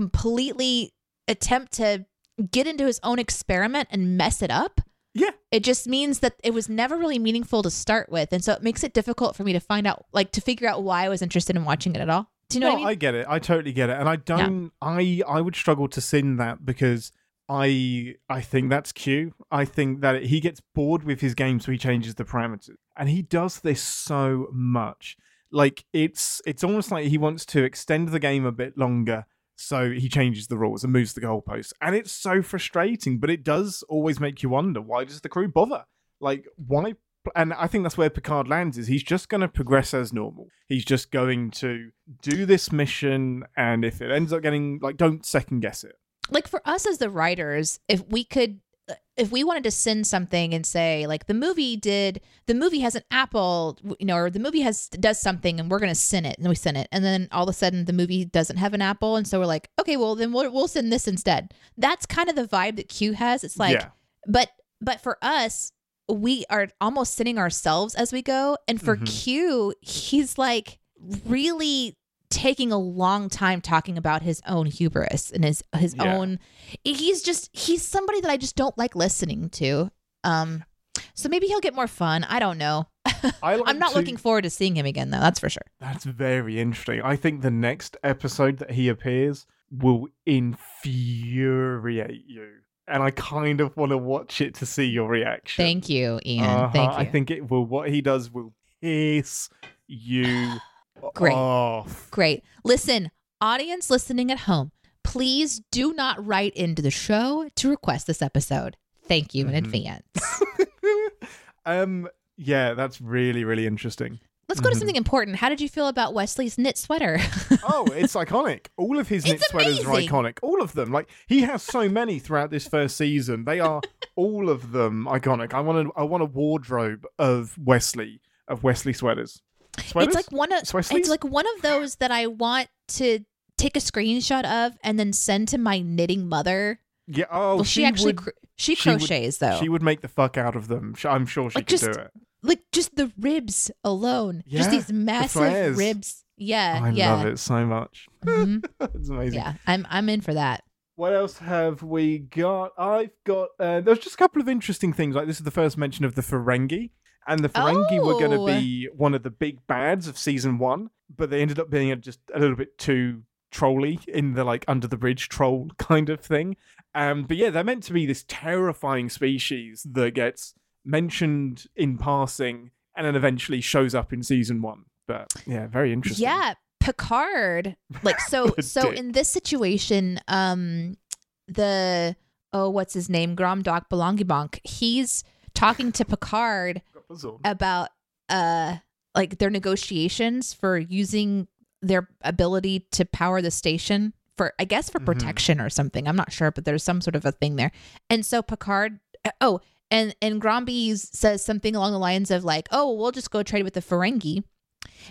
completely attempt to get into his own experiment and mess it up, Yeah. it just means that it was never really meaningful to start with. And so it makes it difficult for me to find out like to figure out why I was interested in watching it at all. Do you know no, what I mean? get it. I totally get it, and I don't. I I would struggle to sin that because I I think that's Q. I think that he gets bored with his game, so he changes the parameters, and he does this so much. Like it's it's almost like he wants to extend the game a bit longer, so he changes the rules and moves the goalposts, and it's so frustrating. But it does always make you wonder why does the crew bother? Like why and I think that's where Picard lands is he's just going to progress as normal. He's just going to do this mission, and if it ends up getting like, don't second guess it. like for us as the writers, if we could if we wanted to send something and say like the movie did the movie has an apple you know or the movie has does something and we're going to send it and we send it. And then all of a sudden the movie doesn't have an apple. And so we're like okay well then we'll, we'll send this instead. That's kind of the vibe that q has. It's like yeah, but but for us we are almost sitting ourselves as we go. And for Mhm. q he's like really taking a long time talking about his own hubris and his his Yeah. own he's just he's somebody that i just don't like listening to um so maybe he'll get more fun i don't know I like i'm not to- looking forward to seeing him again though that's for sure That's very interesting. I think the next episode that he appears will infuriate you, and I kind of want to watch it to see your reaction. thank you ian Uh-huh. thank you I think it will. What he does will piss you Great. off. Great. Listen, audience listening at home, please do not write into the show to request this episode. Thank you in Mhm. advance. um. Yeah, that's really really interesting. Let's go to Mhm. something important. How did you feel about Wesley's knit sweater? Oh, it's iconic. All of his knit It's sweaters are iconic. All of them. Like he has so many throughout this first season. They are all of them iconic. I want a, I want a wardrobe of Wesley of Wesley sweaters. Sweaters? it's like one of it's like one of those that I want to take a screenshot of and then send to my knitting mother. yeah. Oh, well, she, actually would, cr- she she would- crochets though. she would make the fuck out of them. I'm sure she Like, could just do it. like just the ribs alone. just Yeah, these massive flares. ribs. Yeah, I yeah. love it so much. Mhm. it's amazing. yeah, I'm I'm in for that. What else have we got? I've got. Uh, there's just a couple of interesting things. Like this is the first mention of the Ferengi, and the Ferengi were going Oh. to be one of the big bads of season one, but they ended up being just a little bit too trolly in the like under the bridge troll kind of thing. Um, but yeah, they're meant to be this terrifying species that gets mentioned in passing and then eventually shows up in season one. But yeah, very interesting. Yeah, Picard. Like so so in this situation, um the oh what's his name? Grom Gromdok Belongibonk, he's talking to Picard about uh like their negotiations for using their ability to power the station for I guess for Mhm. protection or something. I'm not sure, but there's some sort of a thing there. And so Picard uh, oh and and Gromby says something along the lines of like, "Oh, we'll just go trade with the Ferengi."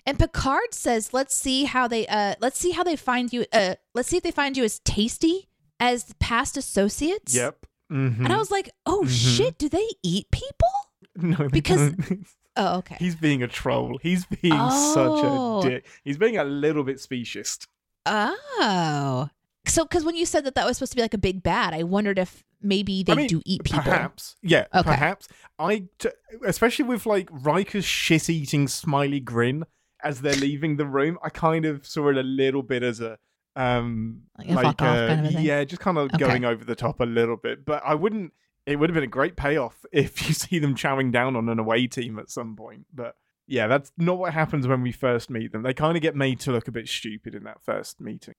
And Picard says, "Let's see how they uh let's see how they find you uh let's see if they find you as tasty as past associates." Yep. Mhm. And I was like, "Oh Mhm. shit, do they eat people?" No, they Because- don't. Oh, okay. he's being a troll. He's being Oh. such a dick. He's being a little bit specious. Oh. So, because when you said that that was supposed to be like a big bad, I wondered if maybe they I mean, do eat people. Perhaps, yeah, Okay. perhaps. I, t- especially with like Riker's shit-eating smiley grin as they're leaving the room, I kind of saw it a little bit as a, um, Like a off kind of a thing? yeah, just kind of Okay. going over the top a little bit. But I wouldn't. It would have been a great payoff if you see them chowing down on an away team at some point, but. Yeah, that's not what happens when we first meet them. They kind of get made to look a bit stupid in that first meeting.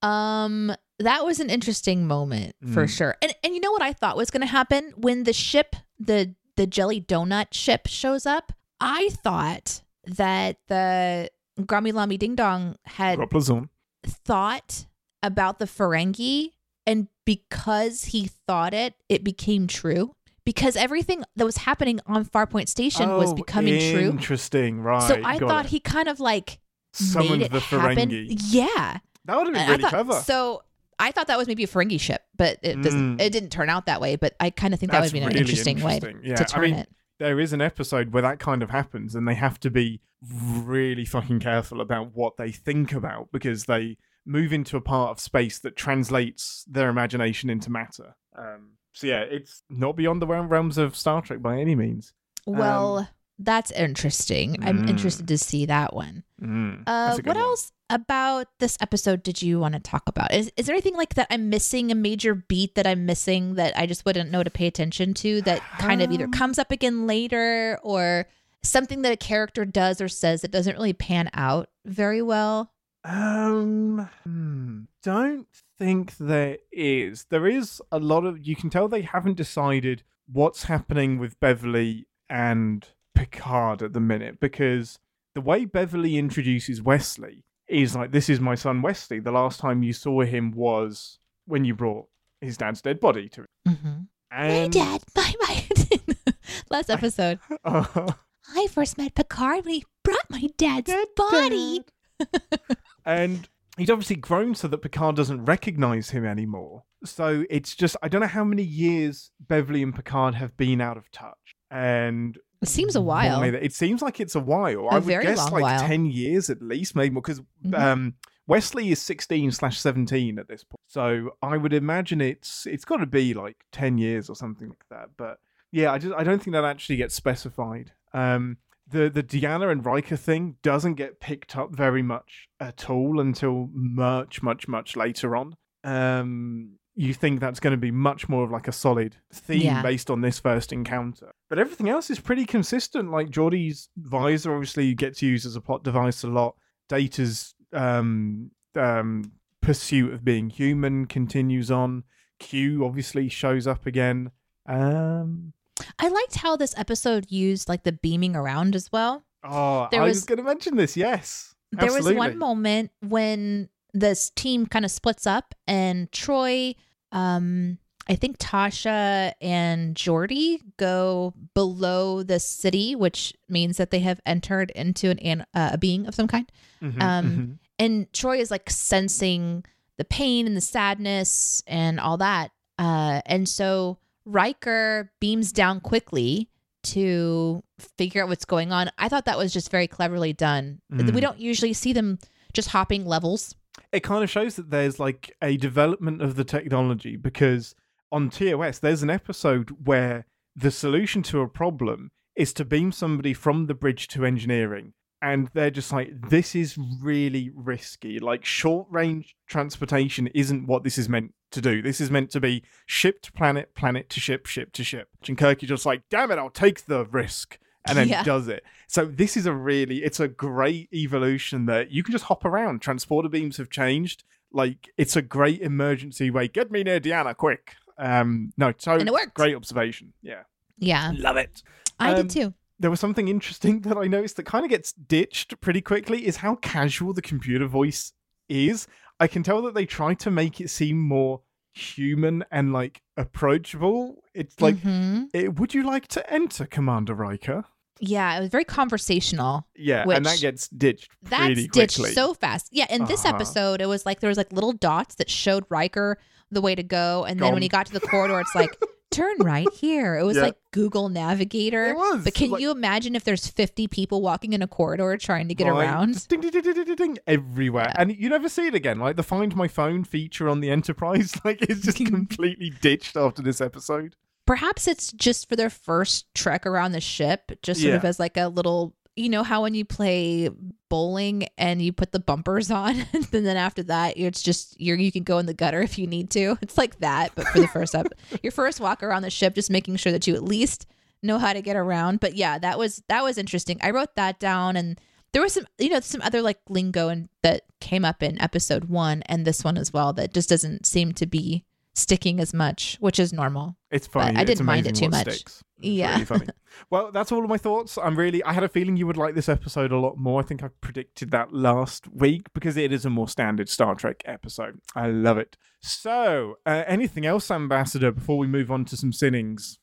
Um, that was an interesting moment for Mm. sure. And and you know what I thought was going to happen when the ship, the the jelly donut ship shows up? I thought that the Grummy Lummy Ding Dong had Roplazon. thought about the Ferengi, and because he thought it, it became true. Because everything that was happening on Farpoint Station was Oh, becoming true. Interesting, right? So I thought it. he kind of like summoned made it the happen. Ferengi. Yeah, That would have been really thought, clever. So I thought that was maybe a Ferengi ship, but it doesn't. Mm. It didn't turn out that way. But I kind of think that would be an really interesting, way. Yeah, to I turn mean, it. there is an episode where that kind of happens and they have to be really fucking careful about what they think about because they move into a part of space that translates their imagination into matter. Um, so yeah, it's not beyond the realms of Star Trek by any means. Well, that's interesting. I'm mm. interested to see that one. Mm, Uh, that's a good what one. else about this episode did you want to talk about? Is is there anything like that I'm missing, a major beat that I'm missing that I just wouldn't know to pay attention to that kind of either Um, comes up again later or something that a character does or says that doesn't really pan out very well? Um, hmm, don't think there is. There is a lot of. You can tell they haven't decided what's happening with Beverly and Picard at the minute because the way Beverly introduces Wesley is like, "This is my son Wesley." The last time you saw him was when you brought his dad's dead body to him. Mm-hmm. And, my dad, my my. Last episode, Uh, I first met Picard when he brought my dad's Dead body. and he's obviously grown so that Picard doesn't recognize him anymore. So it's just I don't know how many years Beverly and Picard have been out of touch, and It seems a while. It seems like it's a while. A I would guess like while. ten years at least, maybe more because Mhm. um, Wesley is sixteen slash seventeen at this point. So I would imagine it's it's got to be like ten years or something like that. But yeah, I just I don't think that actually gets specified. Um, the the Deanna and Riker thing doesn't get picked up very much at all until much much much later on. Um, you think that's going to be much more of like a solid theme Yeah. based on this first encounter, but everything else is pretty consistent. Like Geordi's visor obviously gets used as a plot device a lot. Data's um um pursuit of being human continues on. Q obviously shows up again. Um I liked how this episode used like the beaming around as well. Oh, There I was- was, going to mention this. Yes, There Absolutely. was one moment when this team kind of splits up and Troi, um, I think Tasha and Geordi go below the city, which means that they have entered into an, uh, a being of some kind. Mhm, Um, mhm. and Troi is like sensing the pain and the sadness and all that. Uh, and so Riker beams down quickly to figure out what's going on. I thought that was just very cleverly done. Mm. We don't usually see them just hopping levels. it kind of shows that there's like a development of the technology because on TOS there's an episode where the solution to a problem is to beam somebody from the bridge to engineering and they're just like this is really risky. Like short range transportation isn't what this is meant to do. This is meant to be ship to planet planet to ship ship to ship. And kirk is just like damn it i'll take the risk and then Yeah. does it. So this is a really it's a great evolution that you can just hop around. Transporter beams have changed. Like it's a great emergency way. Get me near deanna quick. Um no so And it great observation. Yeah. Yeah, love it. I Um, did too. There was something interesting that I noticed that kind of gets ditched pretty quickly is how casual the computer voice is. I can tell that they try to make it seem more human and like approachable. It's like, Mhm. eh, would you like to enter Commander Riker? yeah, it was very conversational. Yeah, and that gets ditched That's pretty ditched so fast. Yeah, in this Uh-huh. episode, it was like there was like little dots that showed Riker the way to go, and then when he got to the corridor, it's like turn right here. It was Yeah. like Google Navigator. It was, But can like- you imagine if there's 50 people walking in a corridor trying to get around? Ding, ding, ding, ding, ding, ding, everywhere. And you never see it again. Like the Find My Phone feature on the Enterprise, like it's just completely ditched after this episode. Perhaps it's just for their first trek around the ship, just sort of as like a little. You know how when you play bowling and you put the bumpers on, and then after that, it's just you're you can go in the gutter if you need to. It's like that, but for the first up, your first walk around the ship, just making sure that you at least know how to get around. But yeah, that was that was interesting. I wrote that down, and there was some you know some other like lingo and that came up in episode one and this one as well that just doesn't seem to be sticking as much, which is normal. It's funny. I didn't mind it too much. Sticks. Yeah. really funny. well, that's all of my thoughts. I'm really. I had a feeling you would like this episode a lot more. I think I predicted that last week because it is a more standard Star Trek episode. I love it. So, uh, anything else, Ambassador? Before we move on to some sinnings.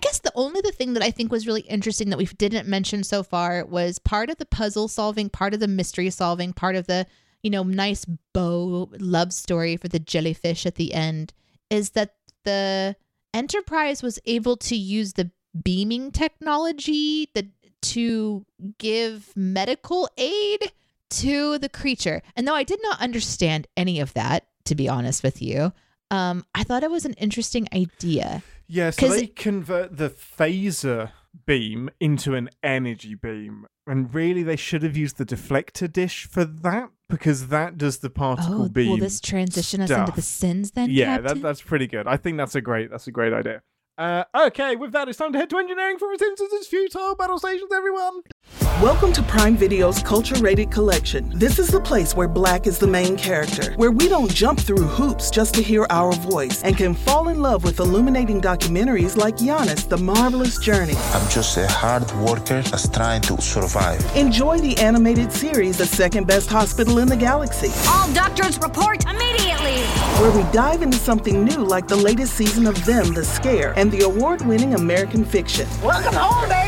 Guess the only the thing that I think was really interesting that we didn't mention so far was part of the puzzle solving, part of the mystery solving, part of the, you know, nice bow love story for the jellyfish at the end is that the Enterprise was able to use the beaming technology that to give medical aid to the creature. And though I did not understand any of that, to be honest with you, um, I thought it was an interesting idea. Yeah, so they convert the phaser beam into an energy beam. And really, they should have used the deflector dish for that because that does the particle oh, beam. Will this transition stuff. us into the sins then? Yeah, that, that's pretty good. I think that's a great that's a great idea. Uh, okay, with that, it's time to head to engineering for Resistance Futile Battle Stations, everyone! Welcome to Prime Video's Culture Rated Collection. This is the place where black is the main character, where we don't jump through hoops just to hear our voice, and can fall in love with illuminating documentaries like Giannis, The Marvelous Journey. I'm just a hard worker that's trying to survive. Enjoy the animated series, The Second Best Hospital in the Galaxy. All doctors report immediately! Where we dive into something new like the latest season of Them, The Scare, and the award winning American fiction. Welcome home, baby!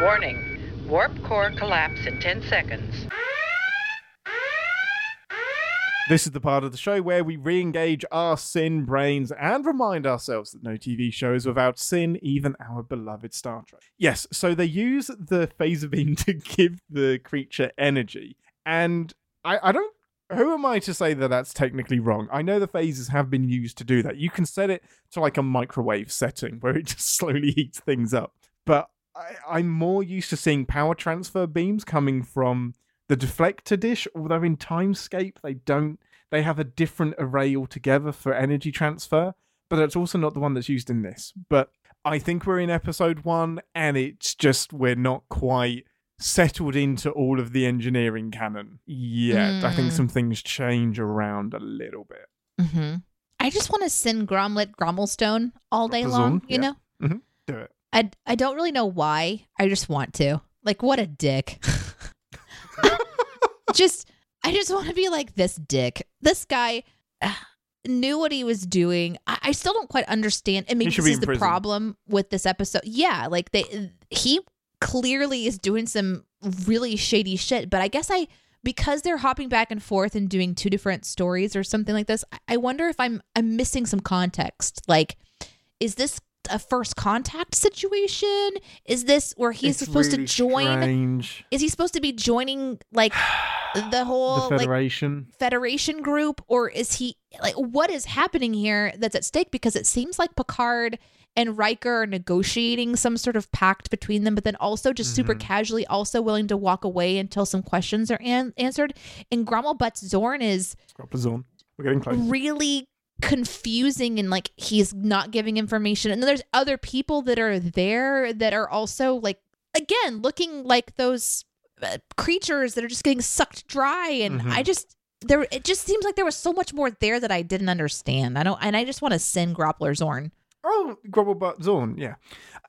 Warning. Warp core collapse in 10 seconds. This is the part of the show where we re engage our sin brains and remind ourselves that no TV show is without sin, even our beloved Star Trek. Yes, so they use the phaser beam to give the creature energy. And I, I don't. Who am I to say that that's technically wrong? I know the phasers have been used to do that. You can set it to like a microwave setting where it just slowly heats things up. But I, I'm more used to seeing power transfer beams coming from the deflector dish, although in Timescape they don't. They have a different array altogether for energy transfer, but that's also not the one that's used in this. But I think we're in episode one, and it's just we're not quite settled into all of the engineering canon yet. I think Mm. some things change around a little bit. Mm-hmm. I just want to send Gromlet Grommelstone all day Grommelstone, long, you yeah. know? hmm Do it. I, I don't really know why. I just want to. Like, what a dick. just, I just want to be like this dick. This guy uh, knew what he was doing. I, I still don't quite understand. And maybe this is the prison. problem with this episode. Yeah, like they, he clearly is doing some really shady shit. But I guess I, because they're hopping back and forth and doing two different stories or something like this, I- I wonder if I'm I'm missing some context. Like, is this a first contact situation? Is this where he's It's supposed really to join? Strange. Is he supposed to be joining like the whole The like Federation. Federation group, or is he like what is happening here that's at stake? Because it seems like Picard and Riker are negotiating some sort of pact between them, but then also just super Mhm. casually, also willing to walk away until some questions are an- answered. And Grommel Butts Zorn is Zorn. We're getting close. really confusing and like he's not giving information and there's other people that are there that are also like again looking like those uh, creatures that are just getting sucked dry and Mhm. i just there it just seems like there was so much more there that i didn't understand i don't and i just want to send groppler zorn Oh, Grobblebutt Zorn, yeah.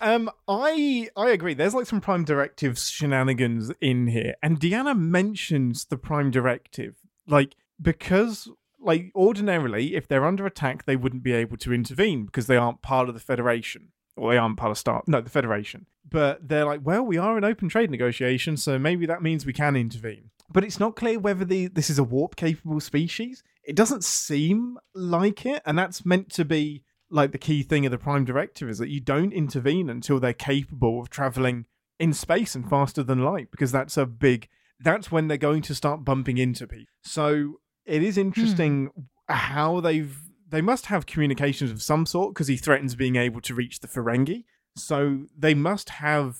Um, I I agree. There's like some Prime Directive shenanigans in here, and Deanna mentions the Prime Directive, like because like ordinarily, if they're under attack, they wouldn't be able to intervene because they aren't part of the Federation, or they aren't part of Star. No, the Federation. But they're like, well, we are in open trade negotiations, so maybe that means we can intervene. But it's not clear whether the this is a warp capable species. It doesn't seem like it, and that's meant to be like the key thing of the Prime Directive is that you don't intervene until they're capable of traveling in space and faster than light, because that's a big. That's when they're going to start bumping into people. So it is interesting how they've. They must have communications of some sort because he threatens being able to reach the Ferengi. So they must have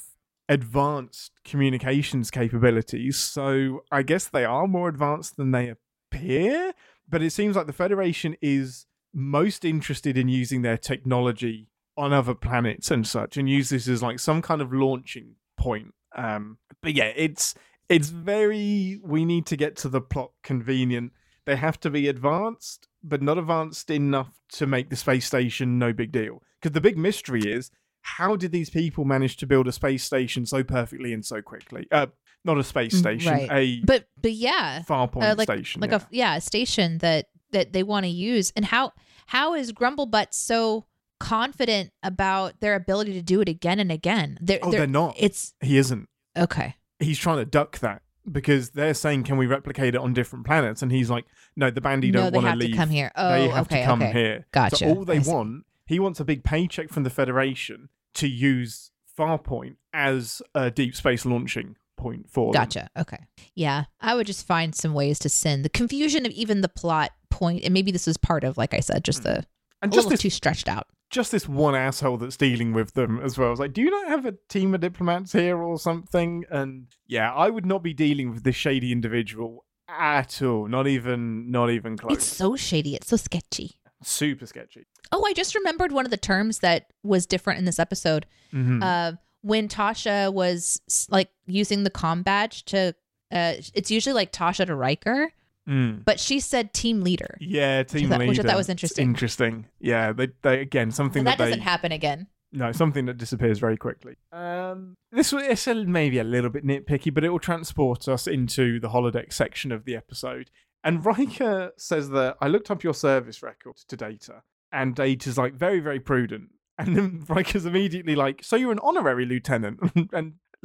advanced communications capabilities. So I guess they are more advanced than they appear. But it seems like the Federation is most interested in using their technology on other planets and such, and use this as like some kind of launching point. Um, but yeah, it's it's very. We need to get to the plot convenient. They have to be advanced, but not advanced enough to make the space station no big deal. Because the big mystery is how did these people manage to build a space station so perfectly and so quickly? Uh, not a space station, Mm, Right. a But but yeah, Farpoint uh, like station. like yeah. a yeah a station that that they want to use. And how how is Grumblebutt so confident about their ability to do it again and again? They're, oh, they're, not. It's he isn't. okay. He's trying to duck that because they're saying, "Can we replicate it on different planets?" And he's like, "No, the Bandi don't they want have to leave. come here. they Oh, have okay, to come okay. here. Gotcha. So all they want, he wants a big paycheck from the Federation to use Farpoint as a deep space launching point for them. Gotcha. Okay. Yeah. I would just find some ways to send the confusion of even the plot point, and maybe this was part of, like I said, just the Mm. And just this too stretched out. just this one asshole that's dealing with them as well. I was like, do you not have a team of diplomats here or something? And yeah, I would not be dealing with this shady individual at all. Not even, not even close. It's so shady. It's so sketchy. super sketchy. Oh, I just remembered one of the terms that was different in this episode. Mhm. Uh, when Tasha was like using the com badge to, uh, it's usually like Tasha to Riker, Mm. but she said team leader. Yeah, team thought- leader. which I thought was It's interesting. interesting. Yeah, they, they again something And that that, doesn't happen again. no something that disappears very quickly. Um, this a, maybe a little bit nitpicky, but it will transport us into the holodeck section of the episode. And Riker says that I looked up your service record to Data, and Data's like very very prudent, and then Riker's immediately like, "So you're an honorary lieutenant?" and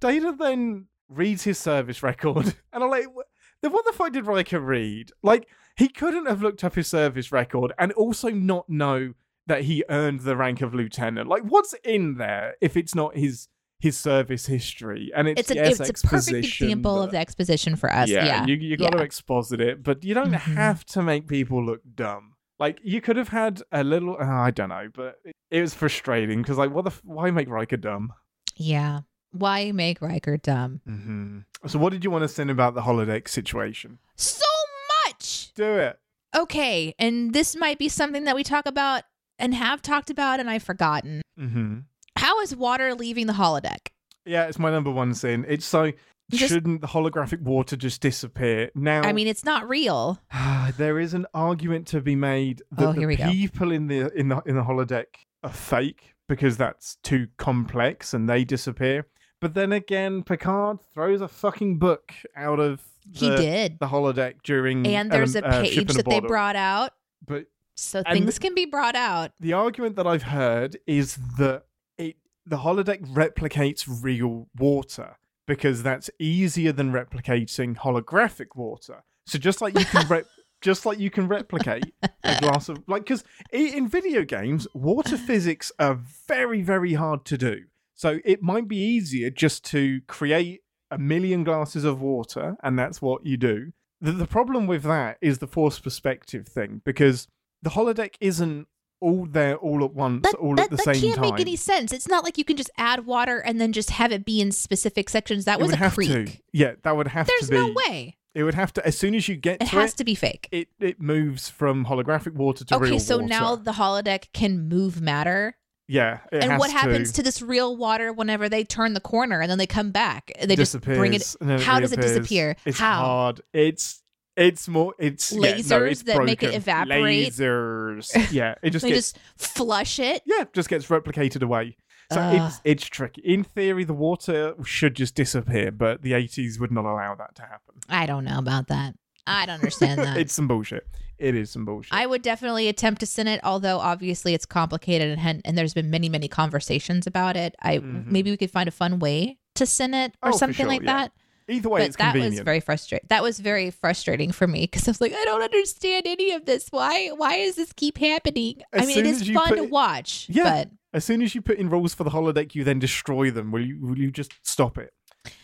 Data then reads his service record, and I'm like. "Wh- then what the fuck did Riker read? Like, he couldn't have looked up his service record and also not know that he earned the rank of lieutenant. Like, what's in there if it's not his his service history? And it's It's a, yes, it's a perfect example of the exposition for us. Yeah. yeah, you you got to Yeah. exposit it, but you don't Mhm. have to make people look dumb. Like you could have had a little. Uh, I don't know, but it, it was frustrating because like, what the? Why make Riker dumb? Yeah. Why make Riker dumb? hmm So, what did you want to say about the holodeck situation? So much. Do it. Okay. And this might be something that we talk about and have talked about and I've forgotten. hmm How is water leaving the holodeck? Yeah, it's my number one sin. It's so. Just- shouldn't the holographic water just disappear now? I mean, it's not real. there is an argument to be made that Oh, the we go. people in the in the in the holodeck are fake because that's too complex and they disappear. But then again, Picard throws a fucking book out of He the, did. the holodeck during And there's a um, uh, Ship page a that they brought out. But So things can be brought out. the argument that I've heard is that it the holodeck replicates real water because that's easier than replicating holographic water. So just like you can rep, just like you can replicate a glass of like because in video games, water physics are very very hard to do. So it might be easier just to create a million glasses of water, and that's what you do. The, the problem with that is the force perspective thing because the holodeck isn't all there all at once, That, all that, at the same time. that can't make any sense. It's not like you can just add water and then just have it be in specific sections. That it was would a have creek. to. Yeah, that would have There's to be. There's no way. It would have to as soon as you get It to has it, to be fake. it it moves from holographic water to real Okay, so water. now the holodeck can move matter. Yeah, it and what happens to, to this real water whenever they turn the corner and then they come back? They just bring it. and then How does it reappears. disappear? It's How? hard. It's it's more. It's yeah, no, Lasers it's that make it evaporate? Lasers. Yeah, it just They gets just flush it. yeah, just gets replicated away. So it's it's tricky. In theory, the water should just disappear, but the 80s would not allow that to happen. I don't know about that. I don't understand that. it's some bullshit. It is some bullshit. I would definitely attempt to send it, although obviously it's complicated and and there's been many many conversations about it. I Mhm. maybe we could find a fun way to send it or Oh, something sure, like yeah. that. Either way, but it's that convenient. was very frustrating. That was very frustrating for me because I was like, I don't understand any of this. Why? Why does this keep happening? As I mean, it is fun put to watch. Yeah. But As soon as you put in rules for the holodeck, you then destroy them. Will you? Will you just stop it?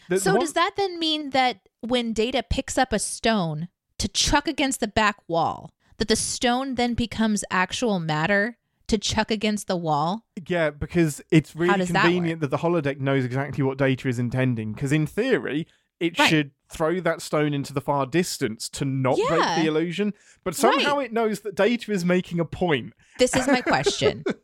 The- so the one- does that then mean that when Data picks up a stone to chuck against the back wall, that the stone then becomes actual matter to chuck against the wall? Yeah, because it's really does that convenient that, the holodeck knows exactly what Data is intending. Because in theory, it Right. should throw that stone into the far distance to not break the illusion. But somehow Right. it knows that Data is making a point. This is my question.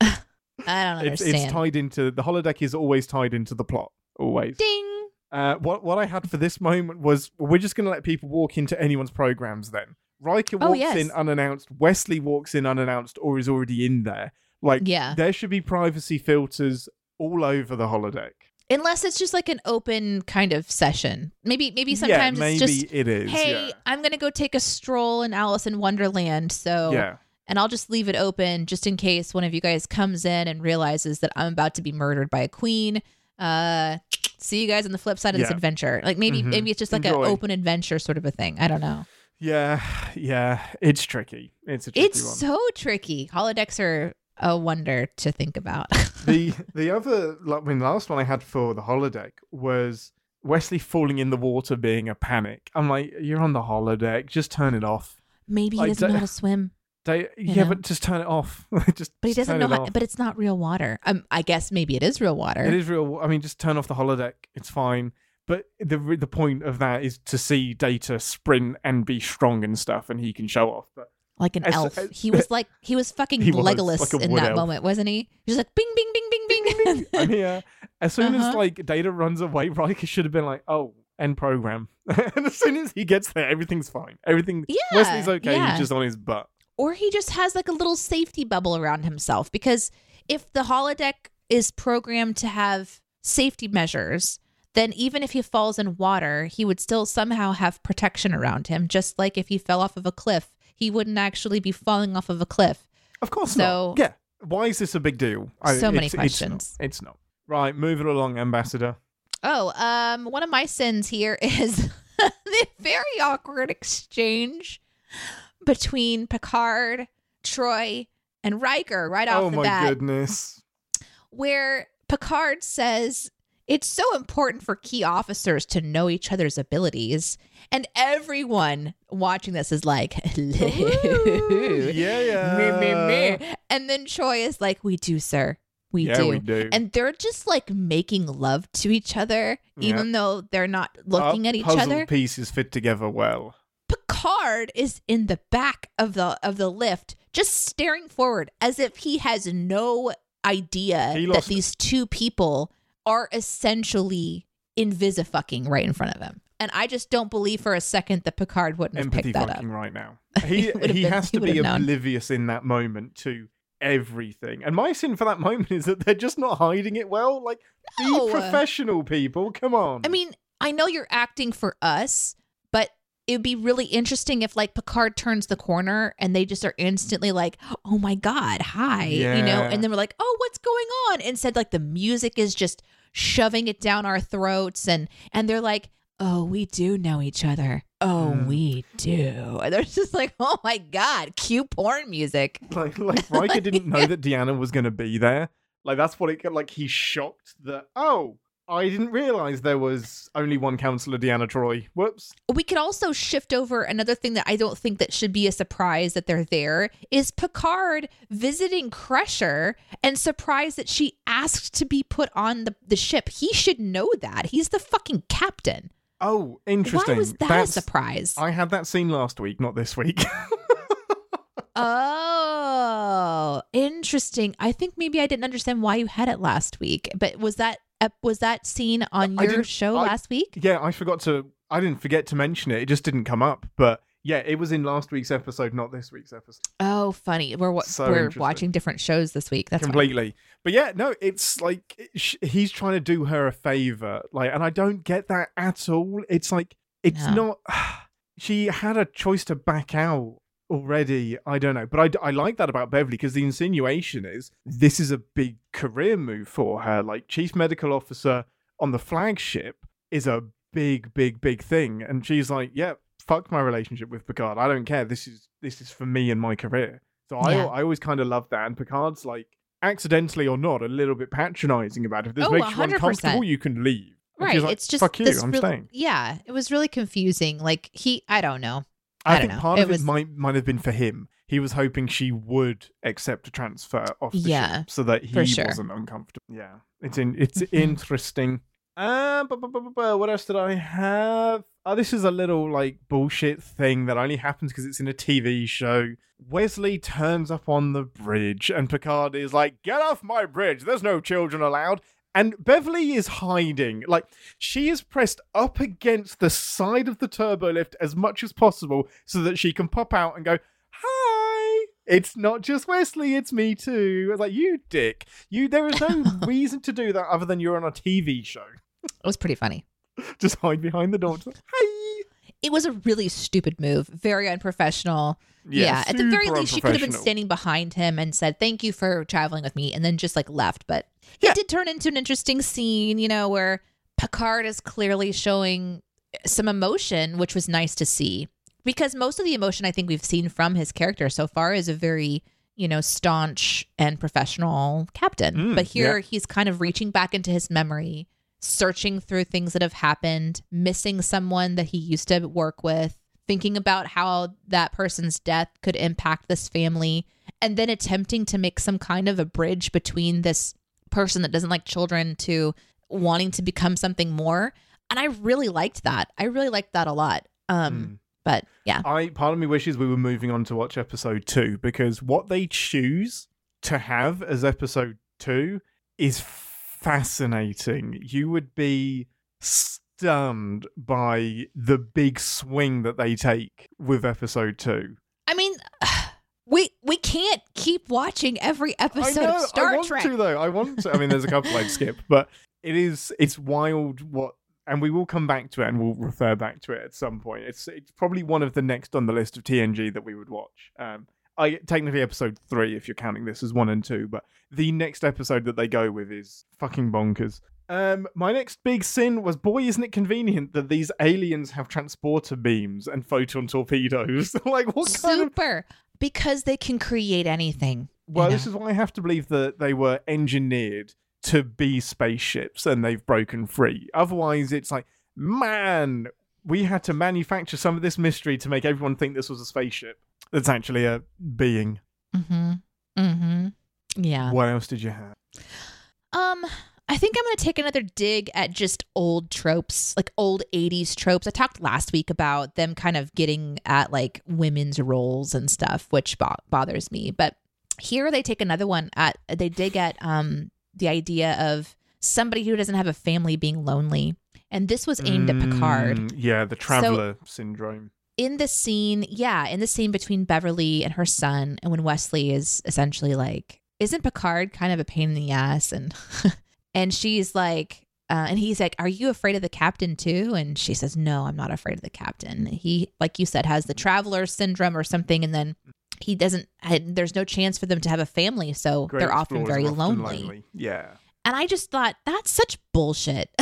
I don't It's, understand. it's tied into the holodeck is always tied into the plot. Always. Ding. Uh, what what I had for this moment was we're just going to let people walk into anyone's programs. Then Riker Oh, walks yes. in unannounced. Wesley walks in unannounced, or is already in there. Like, Yeah. there should be privacy filters all over the holodeck. Unless it's just like an open kind of session. Maybe maybe Yeah, sometimes maybe it's just it is, Hey, yeah. I'm gonna go take a stroll in Alice in Wonderland. So Yeah. and I'll just leave it open just in case one of you guys comes in and realizes that I'm about to be murdered by a queen. Uh see you guys on the flip side of this adventure. Like maybe Mhm. maybe it's just like an open adventure sort of a thing. I don't know. Yeah, yeah, it's tricky. It's a tricky It's one. so tricky. Holodecks are a wonder to think about. the the other like, I mean, the last one I had for the holodeck was Wesley falling in the water being a panic. I'm like, you're on the holodeck, just turn it off. maybe he Like, doesn't know how to swim. You yeah, know? but just turn it off. just, But he doesn't know how but it's not real water. Um I guess maybe it is real water. It is real. I mean, just turn off the holodeck. It's fine. But the the point of that is to see Data sprint and be strong and stuff, and he can show off. But like an As- elf. as- he was like he was fucking He was, Legolas like in that elf. moment, wasn't he? He was like bing bing bing bing bing. I'm here. As soon as Uh-huh. like Data runs away, Riker should have been like, "Oh, end program." and as soon as he gets there, everything's fine. Everything. Yeah, Wesley's okay. yeah. He's just on his butt. Or he just has like a little safety bubble around himself because if the holodeck is programmed to have safety measures, then even if he falls in water, he would still somehow have protection around him. Just like if he fell off of a cliff, he wouldn't actually be falling off of a cliff. Of course So- not. Yeah. Why is this a big deal? So many it's- it's not. questions. It's not. Right, moving along, Ambassador. Oh, um, one of my sins here is the very awkward exchange between Picard, Troi, and Riker right off oh the my bat, goodness. where Picard says it's so important for key officers to know each other's abilities, and everyone watching this is like, Yeah, yeah. me, me, me. And then Troi is like, "We do, sir. We Yeah, do." we do. And they're just like making love to each other, Yeah. even though they're not looking Our at each puzzle other. pieces fit together well. Picard is in the back of the of the lift, just staring forward as if he has no idea that these two people are essentially invisifucking right in front of him. And I just don't believe for a second that Picard wouldn't have Empathy picked that up. right now. He would've he been- has he to be would've known. oblivious in that moment to everything. And my sin for that moment is that they're just not hiding it well. Like, No. be professional, people. Come on. I mean, I know you're acting for us, but it would be really interesting if like Picard turns the corner and they just are instantly like, "Oh my god, hi," you know, and then we're like, "Oh, what's going on?" Instead, like the music is just shoving it down our throats, and and they're like, "Oh, we do know each other. Oh, Hmm. we do." And they're just like, "Oh my god, cue porn music." like, like Riker didn't know that Deanna was going to be there. Like, that's what it like. He's shocked that, oh, I didn't realize there was only one counselor, Deanna Troi. Whoops. we could also shift over another thing that I don't think that should be a surprise that they're there is Picard visiting Crusher and surprised that she asked to be put on the, the ship. He should know that. He's the fucking captain. Oh, interesting. Why was that That's- a surprise? I had that scene last week, not this week. oh, interesting. I think maybe I didn't understand why you had it last week. But was that was that scene on I your show I- last week? yeah, I forgot to. I didn't forget to mention it. It just didn't come up. But yeah, it was in last week's episode, not this week's episode. Oh, funny. We're So we're watching different shows this week. That's completely. But yeah, no, it's like it- sh- he's trying to do her a favor, like, and I don't get that at all. It's like it's No. not. She had a choice to back out already. I don't know, but I, I like that about Beverly because the insinuation is this is a big career move for her. Like chief medical officer on the flagship is a big, big, big thing. And she's like, "Yeah, fuck my relationship with Picard. I don't care. This is this is for me and my career." So I Yeah. I always kind of love that. And Picard's like, accidentally or not, a little bit patronizing about it. If this Oh, makes you 100%. uncomfortable, you can leave. And Right. like, it's just fuck you. I'm really- staying. Yeah, it was really confusing. Like he, I don't know. I, I think know. part It of was- it might might have been for him. He was hoping she would accept a transfer off the Yeah, ship so that he sure. wasn't uncomfortable. Yeah, it's in, it's Mhm. interesting. Uh, bu- bu- bu- bu- bu- what else did I have? Oh, this is a little like bullshit thing that only happens because it's in a TV show. Wesley turns up on the bridge, and Picard is like, "Get off my bridge! There's no children allowed." And Beverly is hiding. Like, she is pressed up against the side of the turbo lift as much as possible so that she can pop out and go, Hi! It's not just Wesley, it's me too. It's like, you dick. You there is no reason to do that other than you're on a TV show. It was pretty funny. Just hide behind the door. Hi! It was a really stupid move, very unprofessional. Yeah, at the very least, she could have been standing behind him and said, "Thank you for traveling with me," and then just like left. But Yeah. it did turn into an interesting scene, you know, where Picard is clearly showing some emotion, which was nice to see. Because most of the emotion I think we've seen from his character so far is a very, you know, staunch and professional captain. Mm, but here yeah. he's kind of reaching back into his memory, searching through things that have happened, missing someone that he used to work with, thinking about how that person's death could impact this family, and then attempting to make some kind of a bridge between this person that doesn't like children to wanting to become something more. And I really liked that. I really liked that a lot. Um, but yeah. I part of me wishes we were moving on to watch episode two because what they choose to have as episode two is fascinating. You would be stunned by the big swing that they take with episode two. I mean, we we can't keep watching every episode I know, of Star I want Trek. to though. I want to. I mean, there's a couple I'd skip, but it is it's wild what. And we will come back to it, and we'll refer back to it at some point. It's it's probably one of the next on the list of TNG that we would watch. Um, I technically episode three if you're counting this as one and two, but the next episode that they go with is fucking bonkers. Um, my next big sin was, boy, isn't it convenient that these aliens have transporter beams and photon torpedoes? like, what kind of Super. Because they can create anything. well, know? this is why I have to believe that they were engineered to be spaceships and they've broken free. Otherwise, it's like, man, we had to manufacture some of this mystery to make everyone think this was a spaceship. That's actually a being. Mm-hmm. Mm-hmm. Yeah. What else did you have? Um, I think I'm going to take another dig at just old tropes, like old 80s tropes. I talked last week about them kind of getting at like women's roles and stuff, which bo- bothers me. But here they take another one at they dig at um the idea of somebody who doesn't have a family being lonely. And this was aimed at Picard. Mm, yeah, the traveler syndrome. In the scene, yeah, in the scene between Beverly and her son, and when Wesley is essentially like, isn't Picard kind of a pain in the ass? And and she's like, uh, and he's like, "Are you afraid of the captain too?" And she says, "No, I'm not afraid of the captain. He, like you said, has the traveler syndrome or something, and then." He doesn't. There's no chance for them to have a family, so Great they're often very often lonely. Yeah. And I just thought that's such bullshit.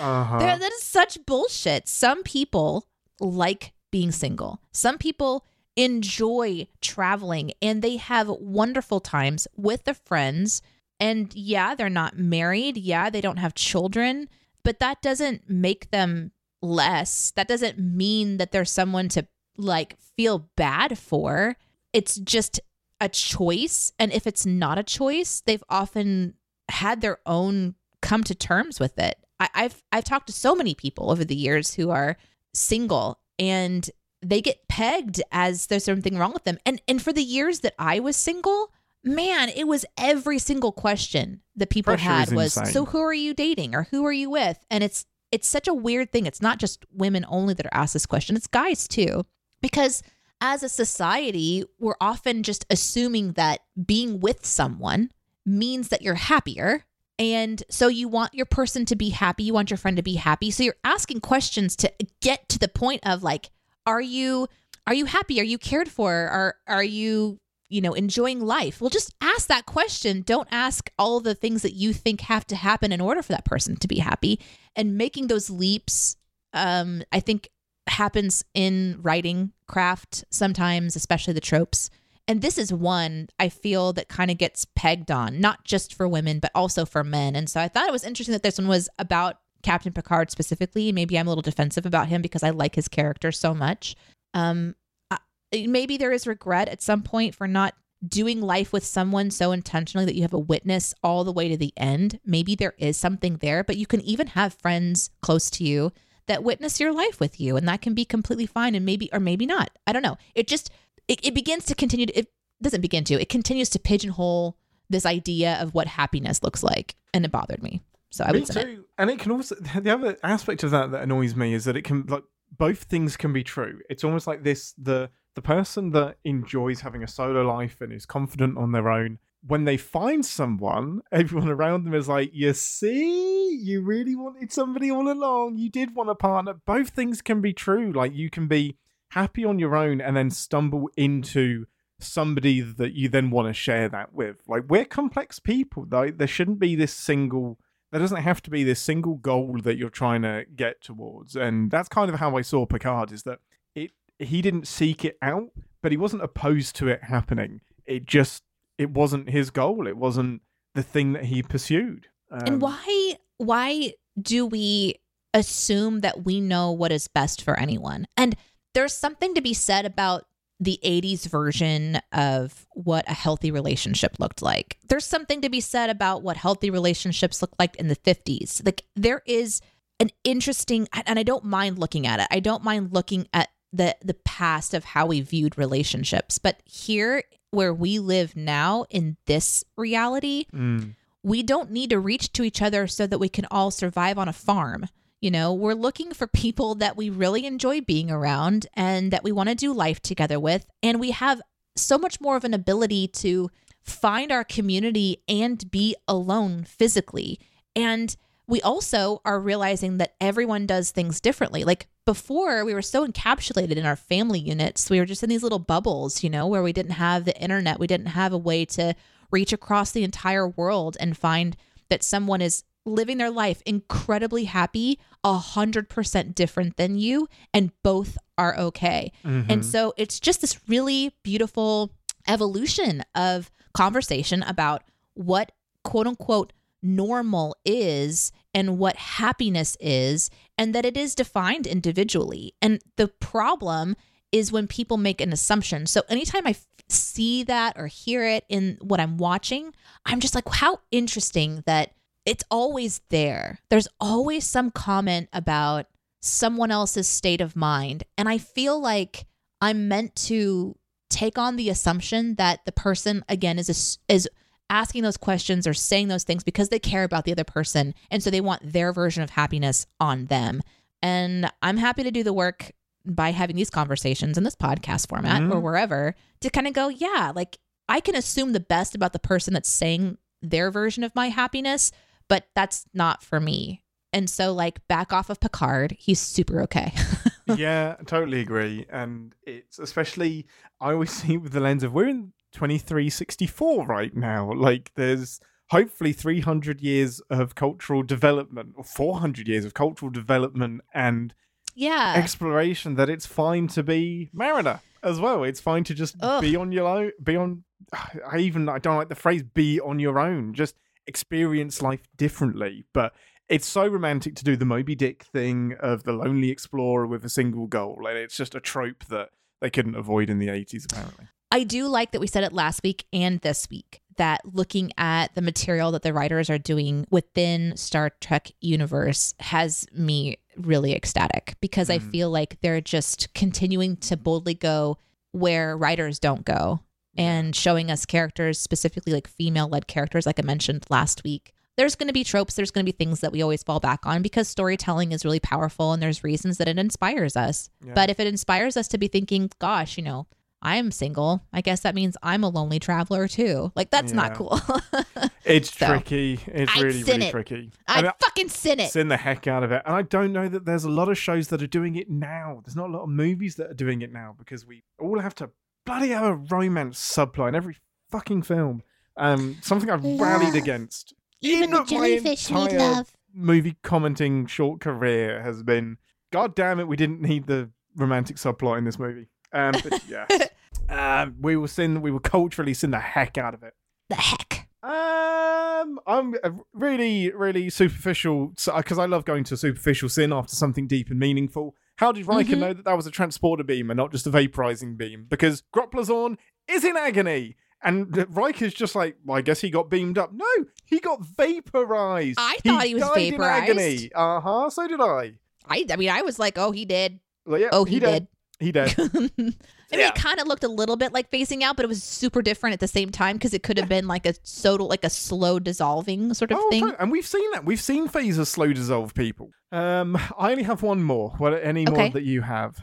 Uh-huh. That is such bullshit. Some people like being single. Some people enjoy traveling and they have wonderful times with their friends. And yeah, they're not married. Yeah, they don't have children, but that doesn't make them less. That doesn't mean that there's someone to like feel bad for. It's just a choice. And if it's not a choice, they've often had their own come to terms with it. I, I've I've talked to so many people over the years who are single and they get pegged as there's something wrong with them. And and for the years that I was single, man, it was every single question that people Pressure had was insane. so who are you dating or who are you with? And it's it's such a weird thing. It's not just women only that are asked this question. It's guys too. Because as a society, we're often just assuming that being with someone means that you're happier. And so you want your person to be happy, you want your friend to be happy. So you're asking questions to get to the point of like, are you are you happy? Are you cared for? Are are you you know, enjoying life? Well, just ask that question. Don't ask all the things that you think have to happen in order for that person to be happy. And making those leaps, um, I think happens in writing craft sometimes, especially the tropes. And this is one I feel that kind of gets pegged on, not just for women, but also for men. And so I thought it was interesting that this one was about Captain Picard specifically. Maybe I'm a little defensive about him because I like his character so much. Um, I, maybe there is regret at some point for not doing life with someone so intentionally that you have a witness all the way to the end. Maybe there is something there, but you can even have friends close to you that witness your life with you, and that can be completely fine. And maybe, or maybe not. I don't know. It just it, it begins to continue. To, it doesn't begin to. It continues to pigeonhole this idea of what happiness looks like, and it bothered me. So I me would say too. And it can also the other aspect of that that annoys me is that it can like both things can be true. It's almost like this the the person that enjoys having a solo life and is confident on their own when they find someone, everyone around them is like, You see, you really wanted somebody all along. You did want a partner. Both things can be true. Like, you can be happy on your own and then stumble into somebody that you then want to share that with. Like, we're complex people, though. There shouldn't be this single. There doesn't have to be this single goal that you're trying to get towards, and that's kind of how I saw Picard. Is that it? He didn't seek it out, but he wasn't opposed to it happening. It just it wasn't his goal. It wasn't the thing that he pursued. Um, and why why do we assume that we know what is best for anyone? And there's something to be said about the 80s version of what a healthy relationship looked like. There's something to be said about what healthy relationships look like in the 50s. Like there is an interesting and I don't mind looking at it. I don't mind looking at the the past of how we viewed relationships. But here where we live now in this reality, mm. we don't need to reach to each other so that we can all survive on a farm. You know, we're looking for people that we really enjoy being around and that we want to do life together with. And we have so much more of an ability to find our community and be alone physically. And we also are realizing that everyone does things differently. Like before, we were so encapsulated in our family units. We were just in these little bubbles, you know, where we didn't have the internet. We didn't have a way to reach across the entire world and find that someone is living their life incredibly happy, a hundred percent different than you, and both are okay. Mm-hmm. And so it's just this really beautiful evolution of conversation about what quote unquote normal is and what happiness is, and that it is defined individually. And the problem is when people make an assumption. So anytime I f- see that or hear it in what I'm watching, I'm just like, how interesting that it's always there. There's always some comment about someone else's state of mind. And I feel like I'm meant to take on the assumption that the person again is a, is asking those questions or saying those things because they care about the other person and so they want their version of happiness on them. And I'm happy to do the work by having these conversations in this podcast format Mhm. or wherever to kind of go, yeah, like I can assume the best about the person that's saying their version of my happiness, but that's not for me. And so, like, back off of Picard, he's super okay. yeah, totally agree. And it's especially, I always see with the lens of we're in 2364 right now. Like, there's hopefully 300 years of cultural development or 400 years of cultural development and yeah. exploration that it's fine to be Mariner as well. It's fine to just Ugh. be on your own, be on. I even I don't like the phrase "be on your own." Just experience life differently. But it's so romantic to do the Moby Dick thing of the lonely explorer with a single goal, and it's just a trope that they couldn't avoid in the eighties. Apparently, I do like that we said it last week and this week that looking at the material that the writers are doing within Star Trek universe has me really ecstatic because I Mhm. feel like they're just continuing to boldly go where writers don't go Mm-hmm. and showing us characters specifically like female led characters like I mentioned last week. There's going to be tropes, there's going to be things that we always fall back on because storytelling is really powerful and there's reasons that it inspires us. Yeah. But if it inspires us to be thinking, gosh, you know, I'm single. I guess that means I'm a lonely traveler too. Like that's not cool. it's So, tricky. It's I'd really really it. tricky. I And fucking sin it. Sin the heck out of it. And I don't know that there's a lot of shows that are doing it now. There's not a lot of movies that are doing it now because we all have to bloody have a romance subplot in every fucking film. Um, something I've rallied against. Even the jellyfish need love. Movie commenting short career has been, God damn it, we didn't need the romantic subplot in this movie. Um, but yes, um, we will sin. We will culturally sin the heck out of it. The heck. Um, I'm really, really superficial because I love going to superficial sin after something deep and meaningful. How did Riker Mhm. know that that was a transporter beam and not just a vaporizing beam? Because Groppler Zorn is in agony, and Riker's just like, well, I guess he got beamed up. No, he got vaporized. I thought he was died in vaporized. agony. Uh huh. So did I. I, I mean, I was like, oh, he did. Well, yeah, Oh, he, did. He did. I mean, Yeah. it kind of looked a little bit like phasing out, but it was super different at the same time because it could have been like a soda, like a slow dissolving sort of Oh, thing. and we've seen that. We've seen phasers slow dissolve people. Um, I only have one more. What any more that you have?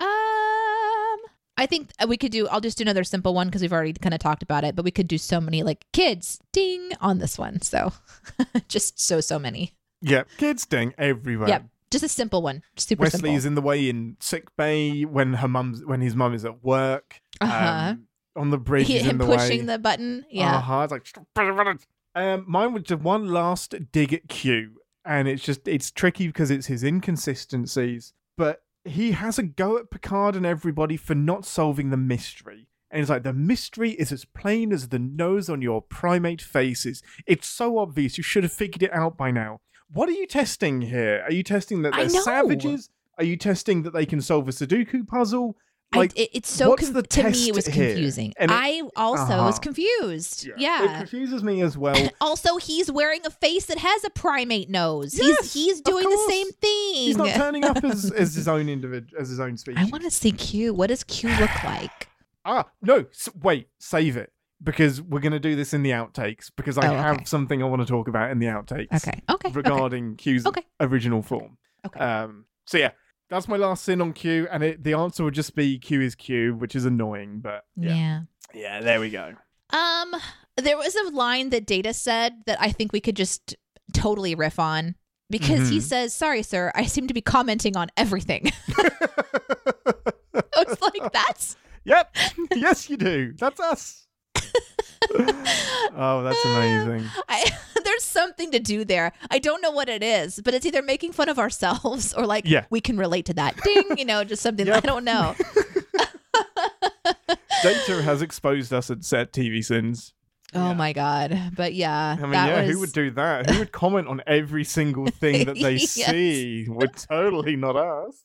Um, I think uh, we could do. I'll just do another simple one because we've already kind of talked about it. But we could do so many like kids ding on this one. So just so so many. Yeah, kids ding everywhere. Yep, just a simple one. Super Wesley simple. is in the way in sick bay when her mum's when his mum is at work. Uh-huh. Um, on the bridge, He- him the pushing way. the button. Yeah. Uh-huh. It's like um, mine was just one last dig at Q, and it's just it's tricky because it's his inconsistencies, but he has a go at Picard and everybody for not solving the mystery. And it's like the mystery is as plain as the nose on your primate faces. It's so obvious. You should have figured it out by now. What are you testing here? Are you testing that they're savages? Are you testing that they can solve a Sudoku puzzle? I- Like, it- it's so the to me it was confusing. And it- I also Uh-huh. was confused. It Yeah. It confuses me as well. Also, he's wearing a face that has a primate nose. Yes, he's he's doing the same thing. He's not turning up as, as his own individual, as his own species. I want to see Q. What does Q look like? Ah, no, wait, save it because we're going to do this in the outtakes because I Oh, have okay. something I want to talk about in the outtakes. Okay. Okay. okay. Regarding Q's Okay. original form. Okay. Um. So yeah, that's my last sin on Q, and it, the answer would just be Q is Q, which is annoying, but yeah, yeah. yeah, there we go. Um, there was a line that Data said that I think we could just totally riff on because he Mhm. says, "Sorry, sir, I seem to be commenting on everything." I was like, "That's Yep. yes, you do. That's us. oh, that's amazing. I, there's something to do there. I don't know what it is, but it's either making fun of ourselves or like Yeah. we can relate to that. Ding, you know, just something Yep. I don't know. Data has exposed us at set TV sins. Oh my god! But yeah, I mean, that yeah, was who would do that? Who would comment on every single thing that they Yes. see? We're totally not us.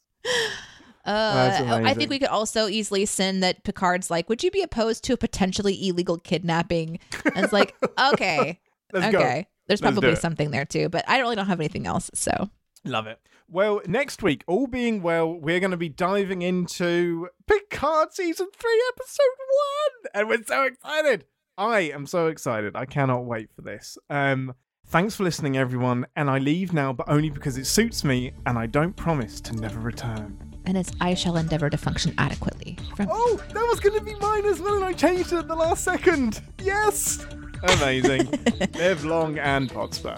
Uh, I think we could also easily send that Picard's like, "Would you be opposed to a potentially illegal kidnapping?" And it's like, okay, Let's go. okay. There's Let's probably something there too, but I really don't have anything else. So Love it. Well, next week, all being well, we're going to be diving into Picard season three, episode one, and we're so excited. I am so excited. I cannot wait for this. Um, thanks for listening, everyone. And I leave now, but only because it suits me, and I don't promise to never return. And it's I shall endeavor to function adequately. From Oh, that was going to be mine as well, and I changed it at the last second. Yes. Amazing. Live long and prosper.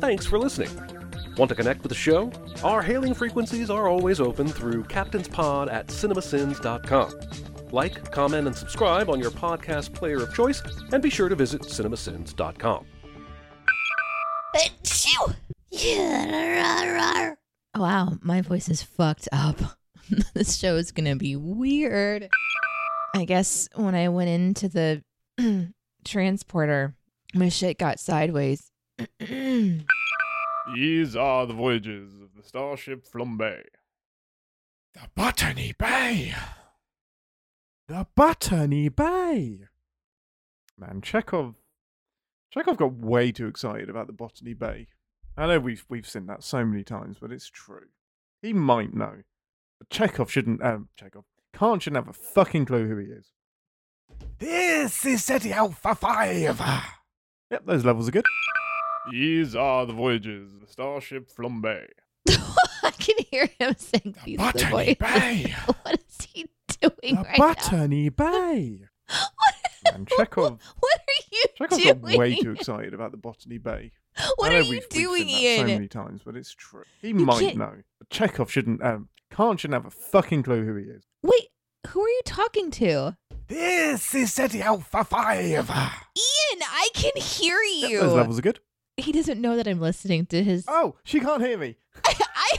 Thanks for listening. Want to connect with the show? Our hailing frequencies are always open through captainspod at cinemasins.com. Like, comment, and subscribe on your podcast player of choice, and be sure to visit cinemasins.com. Oh, Oh, wow, my voice is fucked up. this show is gonna be weird. I guess when I went into the transporter, my shit got sideways. These are the voyages of the starship Flambe. The Botany Bay. The Botany Bay. Man, Chekov. Chekov got way too excited about the Botany Bay. I know we've we've seen that so many times, but it's true. He might know, but Chekov shouldn't. Um, Chekov Khan shouldn't have a fucking clue who he is. This is Ceti Alpha Five. Yep, those levels are good. These are the voyages the starship Flambe. I can hear him saying these the voice. Bay. What is he doing The right now? Botany Bay. Man, Chekov. What are you Chekov doing? got way too excited about the Botany Bay. What I are know you we've, we've doing, seen that so Ian? many times, but it's true. He might can't- know. Chekov shouldn't. Um, Khan shouldn't have a fucking clue who he is. Wait, who are you talking to? This is Ceti Alpha 5. Ian, I can hear you. Those levels are good. He doesn't know that I'm listening to his. Oh, she can't hear me. I,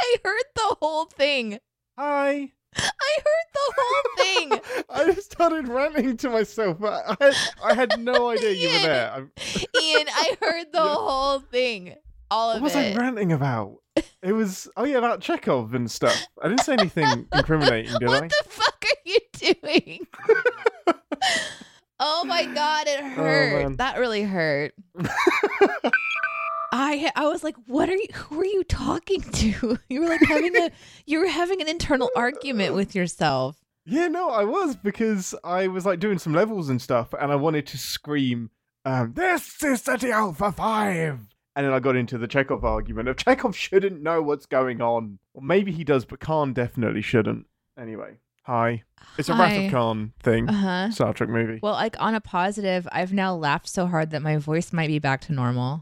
I heard the whole thing. Hi. I heard the whole thing. I just started ranting to myself. I, I, I had no idea you were there. I'm- Ian, I heard the whole thing. All of it. What was I ranting about? It was oh yeah about Chekov and stuff. I didn't say anything incriminating, did I? what the fuck are you doing? oh my god, it oh, hurt. man. that really hurt. I I was like, what are you? Who are you talking to? You were like having a you were having an internal argument with yourself. Yeah, no, I was because I was like doing some levels and stuff, and I wanted to scream, um, "This is Ceti Alpha Five! And then I got into the Chekov argument of Chekov shouldn't know what's going on, or maybe he does, but Khan definitely shouldn't. Anyway, hi, it's a Wrath of Khan thing, Uh huh. Star Trek movie. Well, like on a positive, I've now laughed so hard that my voice might be back to normal.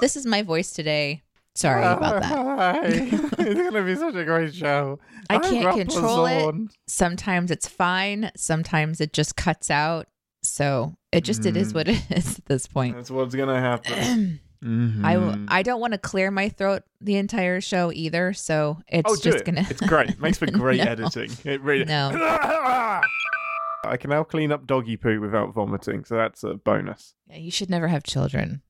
This is my voice today. Sorry about that. It's gonna be such a great show. I can't control it. Sometimes it's fine. Sometimes it just cuts out. So it just it is Mm. what it is at this point. That's what's gonna happen. I w-. I don't want to clear my throat the entire show either. So it's oh, just it. gonna. It's great. Makes for great No. editing. It really. No. I can now clean up doggy poo without vomiting, so that's a bonus. Yeah, you should never have children.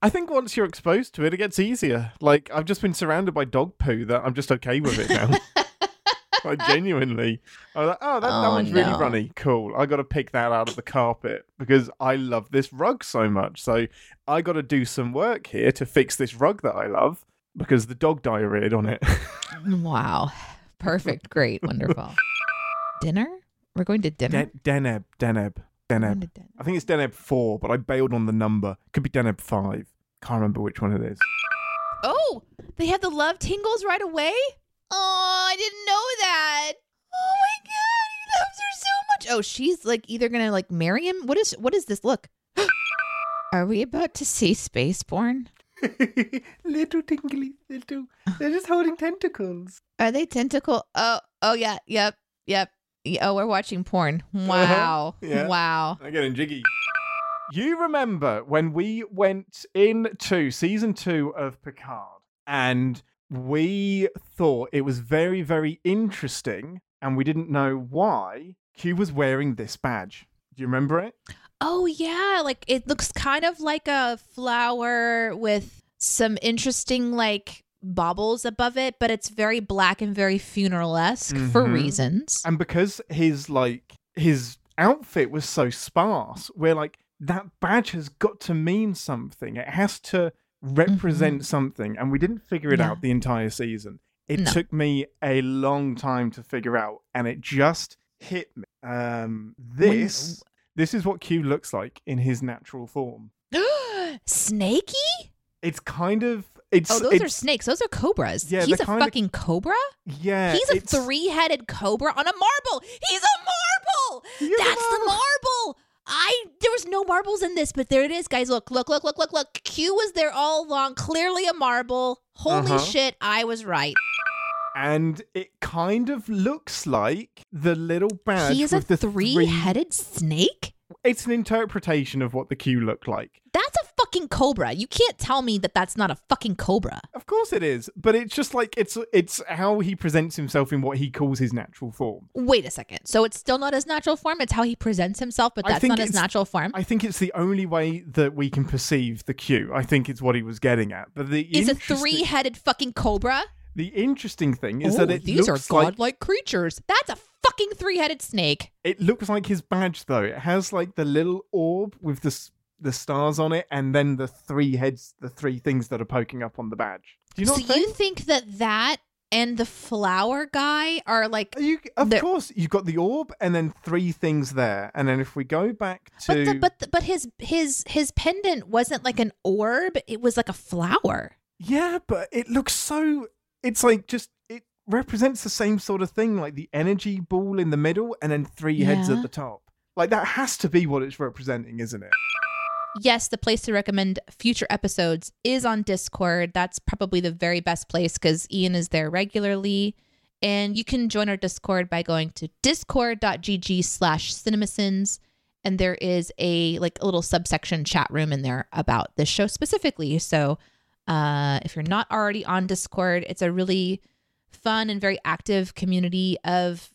I think once you're exposed to it, it gets easier. Like I've just been surrounded by dog poo that I'm just okay with it now. like genuinely, I was like, oh, that, that Oh, one's really no. runny. Cool. I got to pick that out of the carpet because I love this rug so much. So I got to do some work here to fix this rug that I love because the dog diarrheaed on it. Wow. Perfect. Great. Wonderful. Dinner? We're going to dinner. Den- Deneb, Deneb, Deneb. I think it's Deneb 4, but I bailed on the number. Could be Deneb 5. Can't remember which one it is. Oh, they have the love tingles right away. Oh, I didn't know that. Oh my god, he loves her so much. Oh, she's like either gonna like marry him. What is what is this? Look, are we about to see Spaceborn? little tingly, little. They're just holding tentacles. Are they tentacle? Oh, oh yeah, yep, yep. Oh, we're watching porn. Uh-huh. Wow, yeah. wow. I'm getting jiggy. You remember when we went into season two of Picard and we thought it was very, very interesting and we didn't know why Q was wearing this badge. Do you remember it? Oh yeah, like it looks kind of like a flower with some interesting like baubles above it, but it's very black and very funeral esque for Mhm. reasons. And because his like his outfit was so sparse, we're like, that badge has got to mean something. It has to represent something. And we didn't figure it Mm-hmm. Yeah. out the entire season. It No. took me a long time to figure out, and it just hit me. Um this this is what Q looks like in his natural form. Snakey? It's kind of it's Oh, those it's, are snakes. Those are cobras. Yeah, He's a fucking cobra? yeah. He's a three headed cobra on a marble. He's a marble. Is a That's the marble. I there was no marbles in this, but there it is, guys. Look, look, look, look, look, look. Q was there all along. Clearly a marble. Holy Uh-huh. shit, I was right. and it kind of looks like the little badge He is a the three snake? It's an interpretation of what the Q looked like. That's a fucking cobra. You can't tell me that that's not a fucking cobra. Of course it is, but it's just like it's it's how he presents himself in what he calls his natural form. Wait a second. So it's still not his natural form? It's how he presents himself, but that's not his natural form? I think it's the only way that we can perceive the Q. I think it's what he was getting at. But the Is a three headed fucking cobra? The interesting thing is oh, that it these are looks like creatures. That's a fucking three headed snake. it looks like his badge though. It has like the little orb with the the stars on it, and then the three heads, the three things that are poking up on the badge. Do you so not think? you think that that and the flower guy are like You, of The- course, you've got the orb and then three things there, and then if we go back to but the, but the, but his his his pendant wasn't like an orb it was like a flower yeah, but it looks so. It's like just it represents the same sort of thing, like the energy ball in the middle, and then three heads at the top. Like that has to be what it's representing, isn't it? Yes, the place to recommend future episodes is on Discord. That's probably the very best place because Ian is there regularly. And you can join our Discord by going to discord.gg slash cinemasins. And there is a like a little subsection chat room in there about this show specifically. So uh, if you're not already on Discord, it's a really fun and very active community of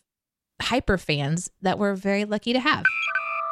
hyper fans that we're very lucky to have.